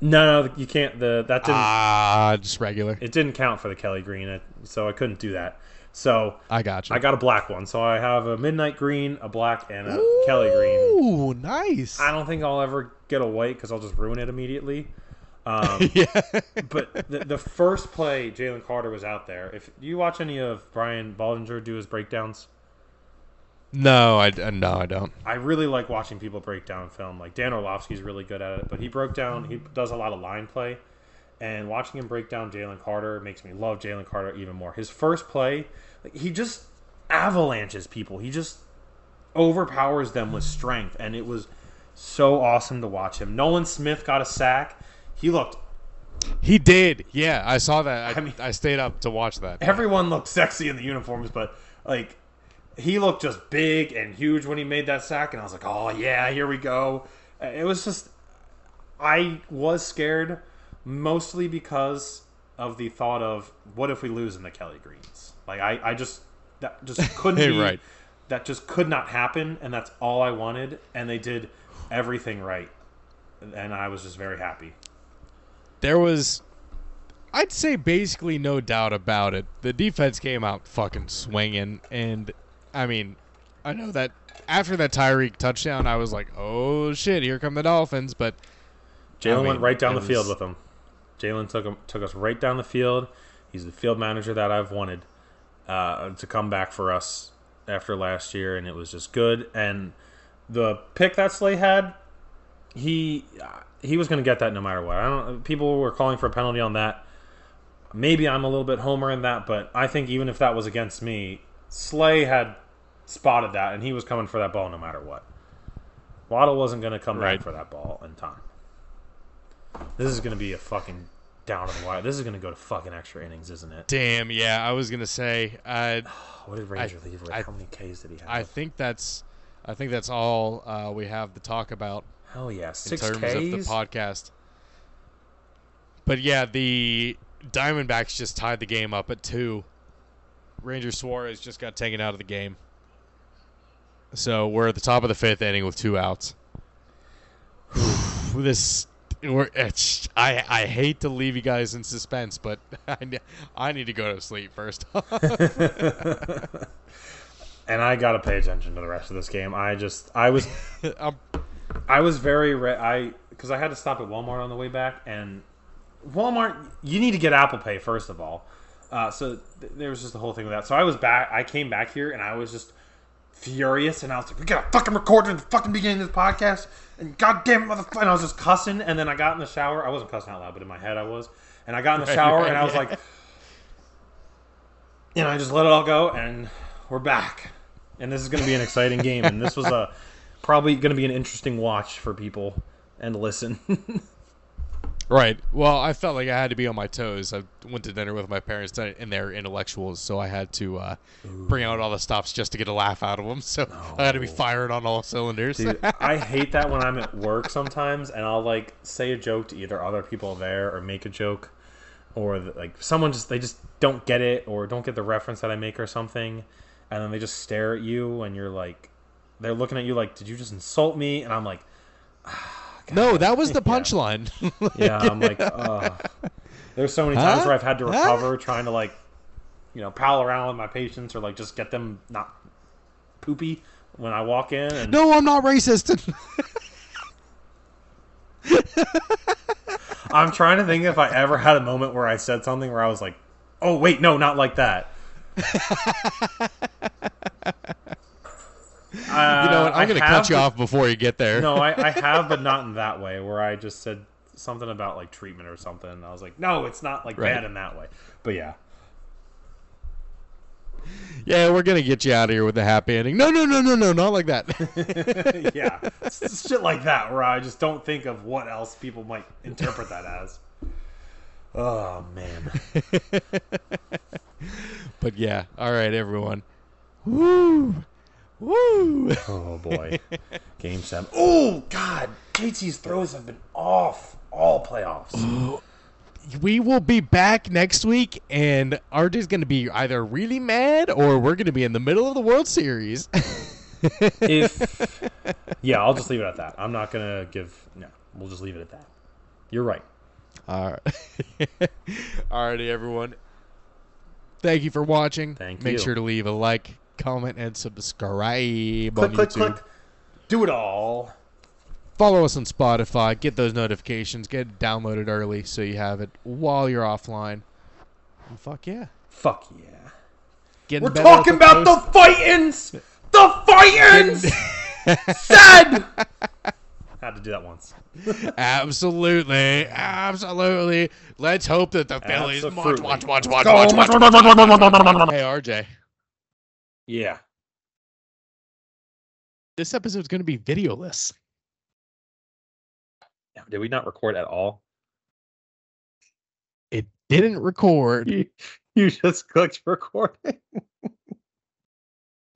"No, no, you can't." The that didn't. Ah, just regular. it didn't count for the Kelly Green, so I couldn't do that. So I got you. I got a black one. So I have a midnight green, a black, and a Kelly Green. Ooh, nice. I don't think I'll ever get a white because I'll just ruin it immediately. Um, yeah. but the, the first play, Jalen Carter was out there. If do you watch any of Brian Baldinger do his breakdowns, no, I uh, no, I don't. I really like watching people break down film. Like Dan Orlovsky's really good at it, but he broke down. He does a lot of line play, and watching him break down Jalen Carter makes me love Jalen Carter even more. His first play, like, he just avalanches people. He just overpowers them with strength, and it was so awesome to watch him. Nolan Smith got a sack. He looked. He did. Yeah, I saw that. I, I mean- I stayed up to watch that. Everyone looked sexy in the uniforms, but like he looked just big and huge when he made that sack, and I was like, oh yeah, here we go. Uh, It was just, I was scared mostly because of the thought of what if we lose in the Kelly Greens. Like I, I just that just couldn't be Right. That just could not happen, and that's all I wanted. And they did everything right, and I was just very happy. There was, I'd say, basically no doubt about it. The defense came out fucking swinging, and I mean, I know that after that Tyreek touchdown, I was like, oh shit, here come the Dolphins. But Jalen I mean, went right down the field with him. Jalen took him, took us right down the field. He's the field manager that I've wanted uh, to come back for us after last year, and it was just good. And the pick that Slay had, he he was going to get that no matter what. I don't. People were calling for a penalty on that. Maybe I'm a little bit homer in that, but I think even if that was against me, Slay had spotted that, and he was coming for that ball no matter what. Waddle wasn't going to come Right. back for that ball in time. This is going to be a fucking down to the wire. This is going to go to fucking extra innings, isn't it? damn, yeah, I was gonna say, uh, What did Ranger leave with? I- How many Ks did he have? I think that's, I think that's all uh, we have to talk about. Hell yeah, six in terms Ks. of the podcast. But yeah, the Diamondbacks just tied the game up at two. Ranger Suarez just got taken out of the game. So we're at the top of the fifth inning with two outs. this we're, I I hate to leave you guys in suspense, but I, I need to go to sleep first. and I got to pay attention to the rest of this game. I just, I was, um, I was very, re- I because I had to stop at Walmart on the way back, and Walmart, you need to get Apple Pay first of all. Uh, so th- there was just the whole thing with that. So I was back. I came back here, and I was just furious, and I was like, "We gotta fucking record in the fucking beginning of this podcast." And goddamn motherfucker, and I was just cussing. And then I got in the shower. I wasn't cussing out loud, but in my head I was. And I got in the shower, and I was like, you know, I just let it all go, and we're back. And this is going to be an exciting game, and this was a probably going to be an interesting watch for people and listen. Right. Well, I felt like I had to be on my toes. I went to dinner with my parents, and they're intellectuals, so I had to uh, bring out all the stops just to get a laugh out of them. So I had to be No. firing on all cylinders. Dude, I hate that when I'm at work sometimes, and I'll like say a joke to either other people there or make a joke, or like someone just they just don't get it or don't get the reference that I make or something, and then they just stare at you, and you're like, they're looking at you like, did you just insult me? And I'm like, no, that was the punchline. yeah, I'm like, uh There's so many times Huh? where I've had to Huh? recover trying to like, you know, pal around with my patients or like just get them not poopy when I walk in. And no, I'm not racist. I'm trying to think if I ever had a moment where I said something where I was like, "Oh wait, no, not like that." You know what? Uh, I'm going to cut you off before you get there. no, I, I have, but not in that way. Where I just said something about like treatment or something. And I was like, "No, it's not like Right. bad in that way." But yeah, Yeah, we're going to get you out of here with a happy ending. No, no, no, no, no, not like that. yeah, it's shit like that where I just don't think of what else people might interpret that as. Oh man, but yeah, all right, everyone. Woo! Woo! oh boy, game seven. Oh god, JT's throws have been off all playoffs. we will be back next week, and RJ's going to be either really mad or we're going to be in the middle of the World Series. if yeah, I'll just leave it at that. I'm not gonna give. No, we'll just leave it at that. You're right. All right. Alrighty, everyone. Thank you for watching. Thank Make you. sure to leave a like, comment, and subscribe Click, on click, YouTube. click. Do it all. Follow us on Spotify. Get those notifications. Get it downloaded early so you have it while you're offline. And fuck yeah. Fuck yeah. Getting We're talking about the post- fightins. The fightins. Said. Had to do that once. Absolutely. Absolutely. Let's hope that the Phillies watch, Absolutely. watch, watch, watch, Go. watch, watch. Hey, RJ. Yeah. This episode is going to be videoless. Did we not record at all? It didn't record. You, you just clicked recording.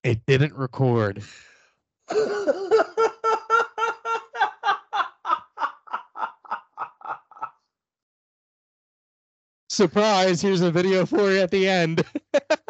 It didn't record. Surprise, here's a video for you at the end.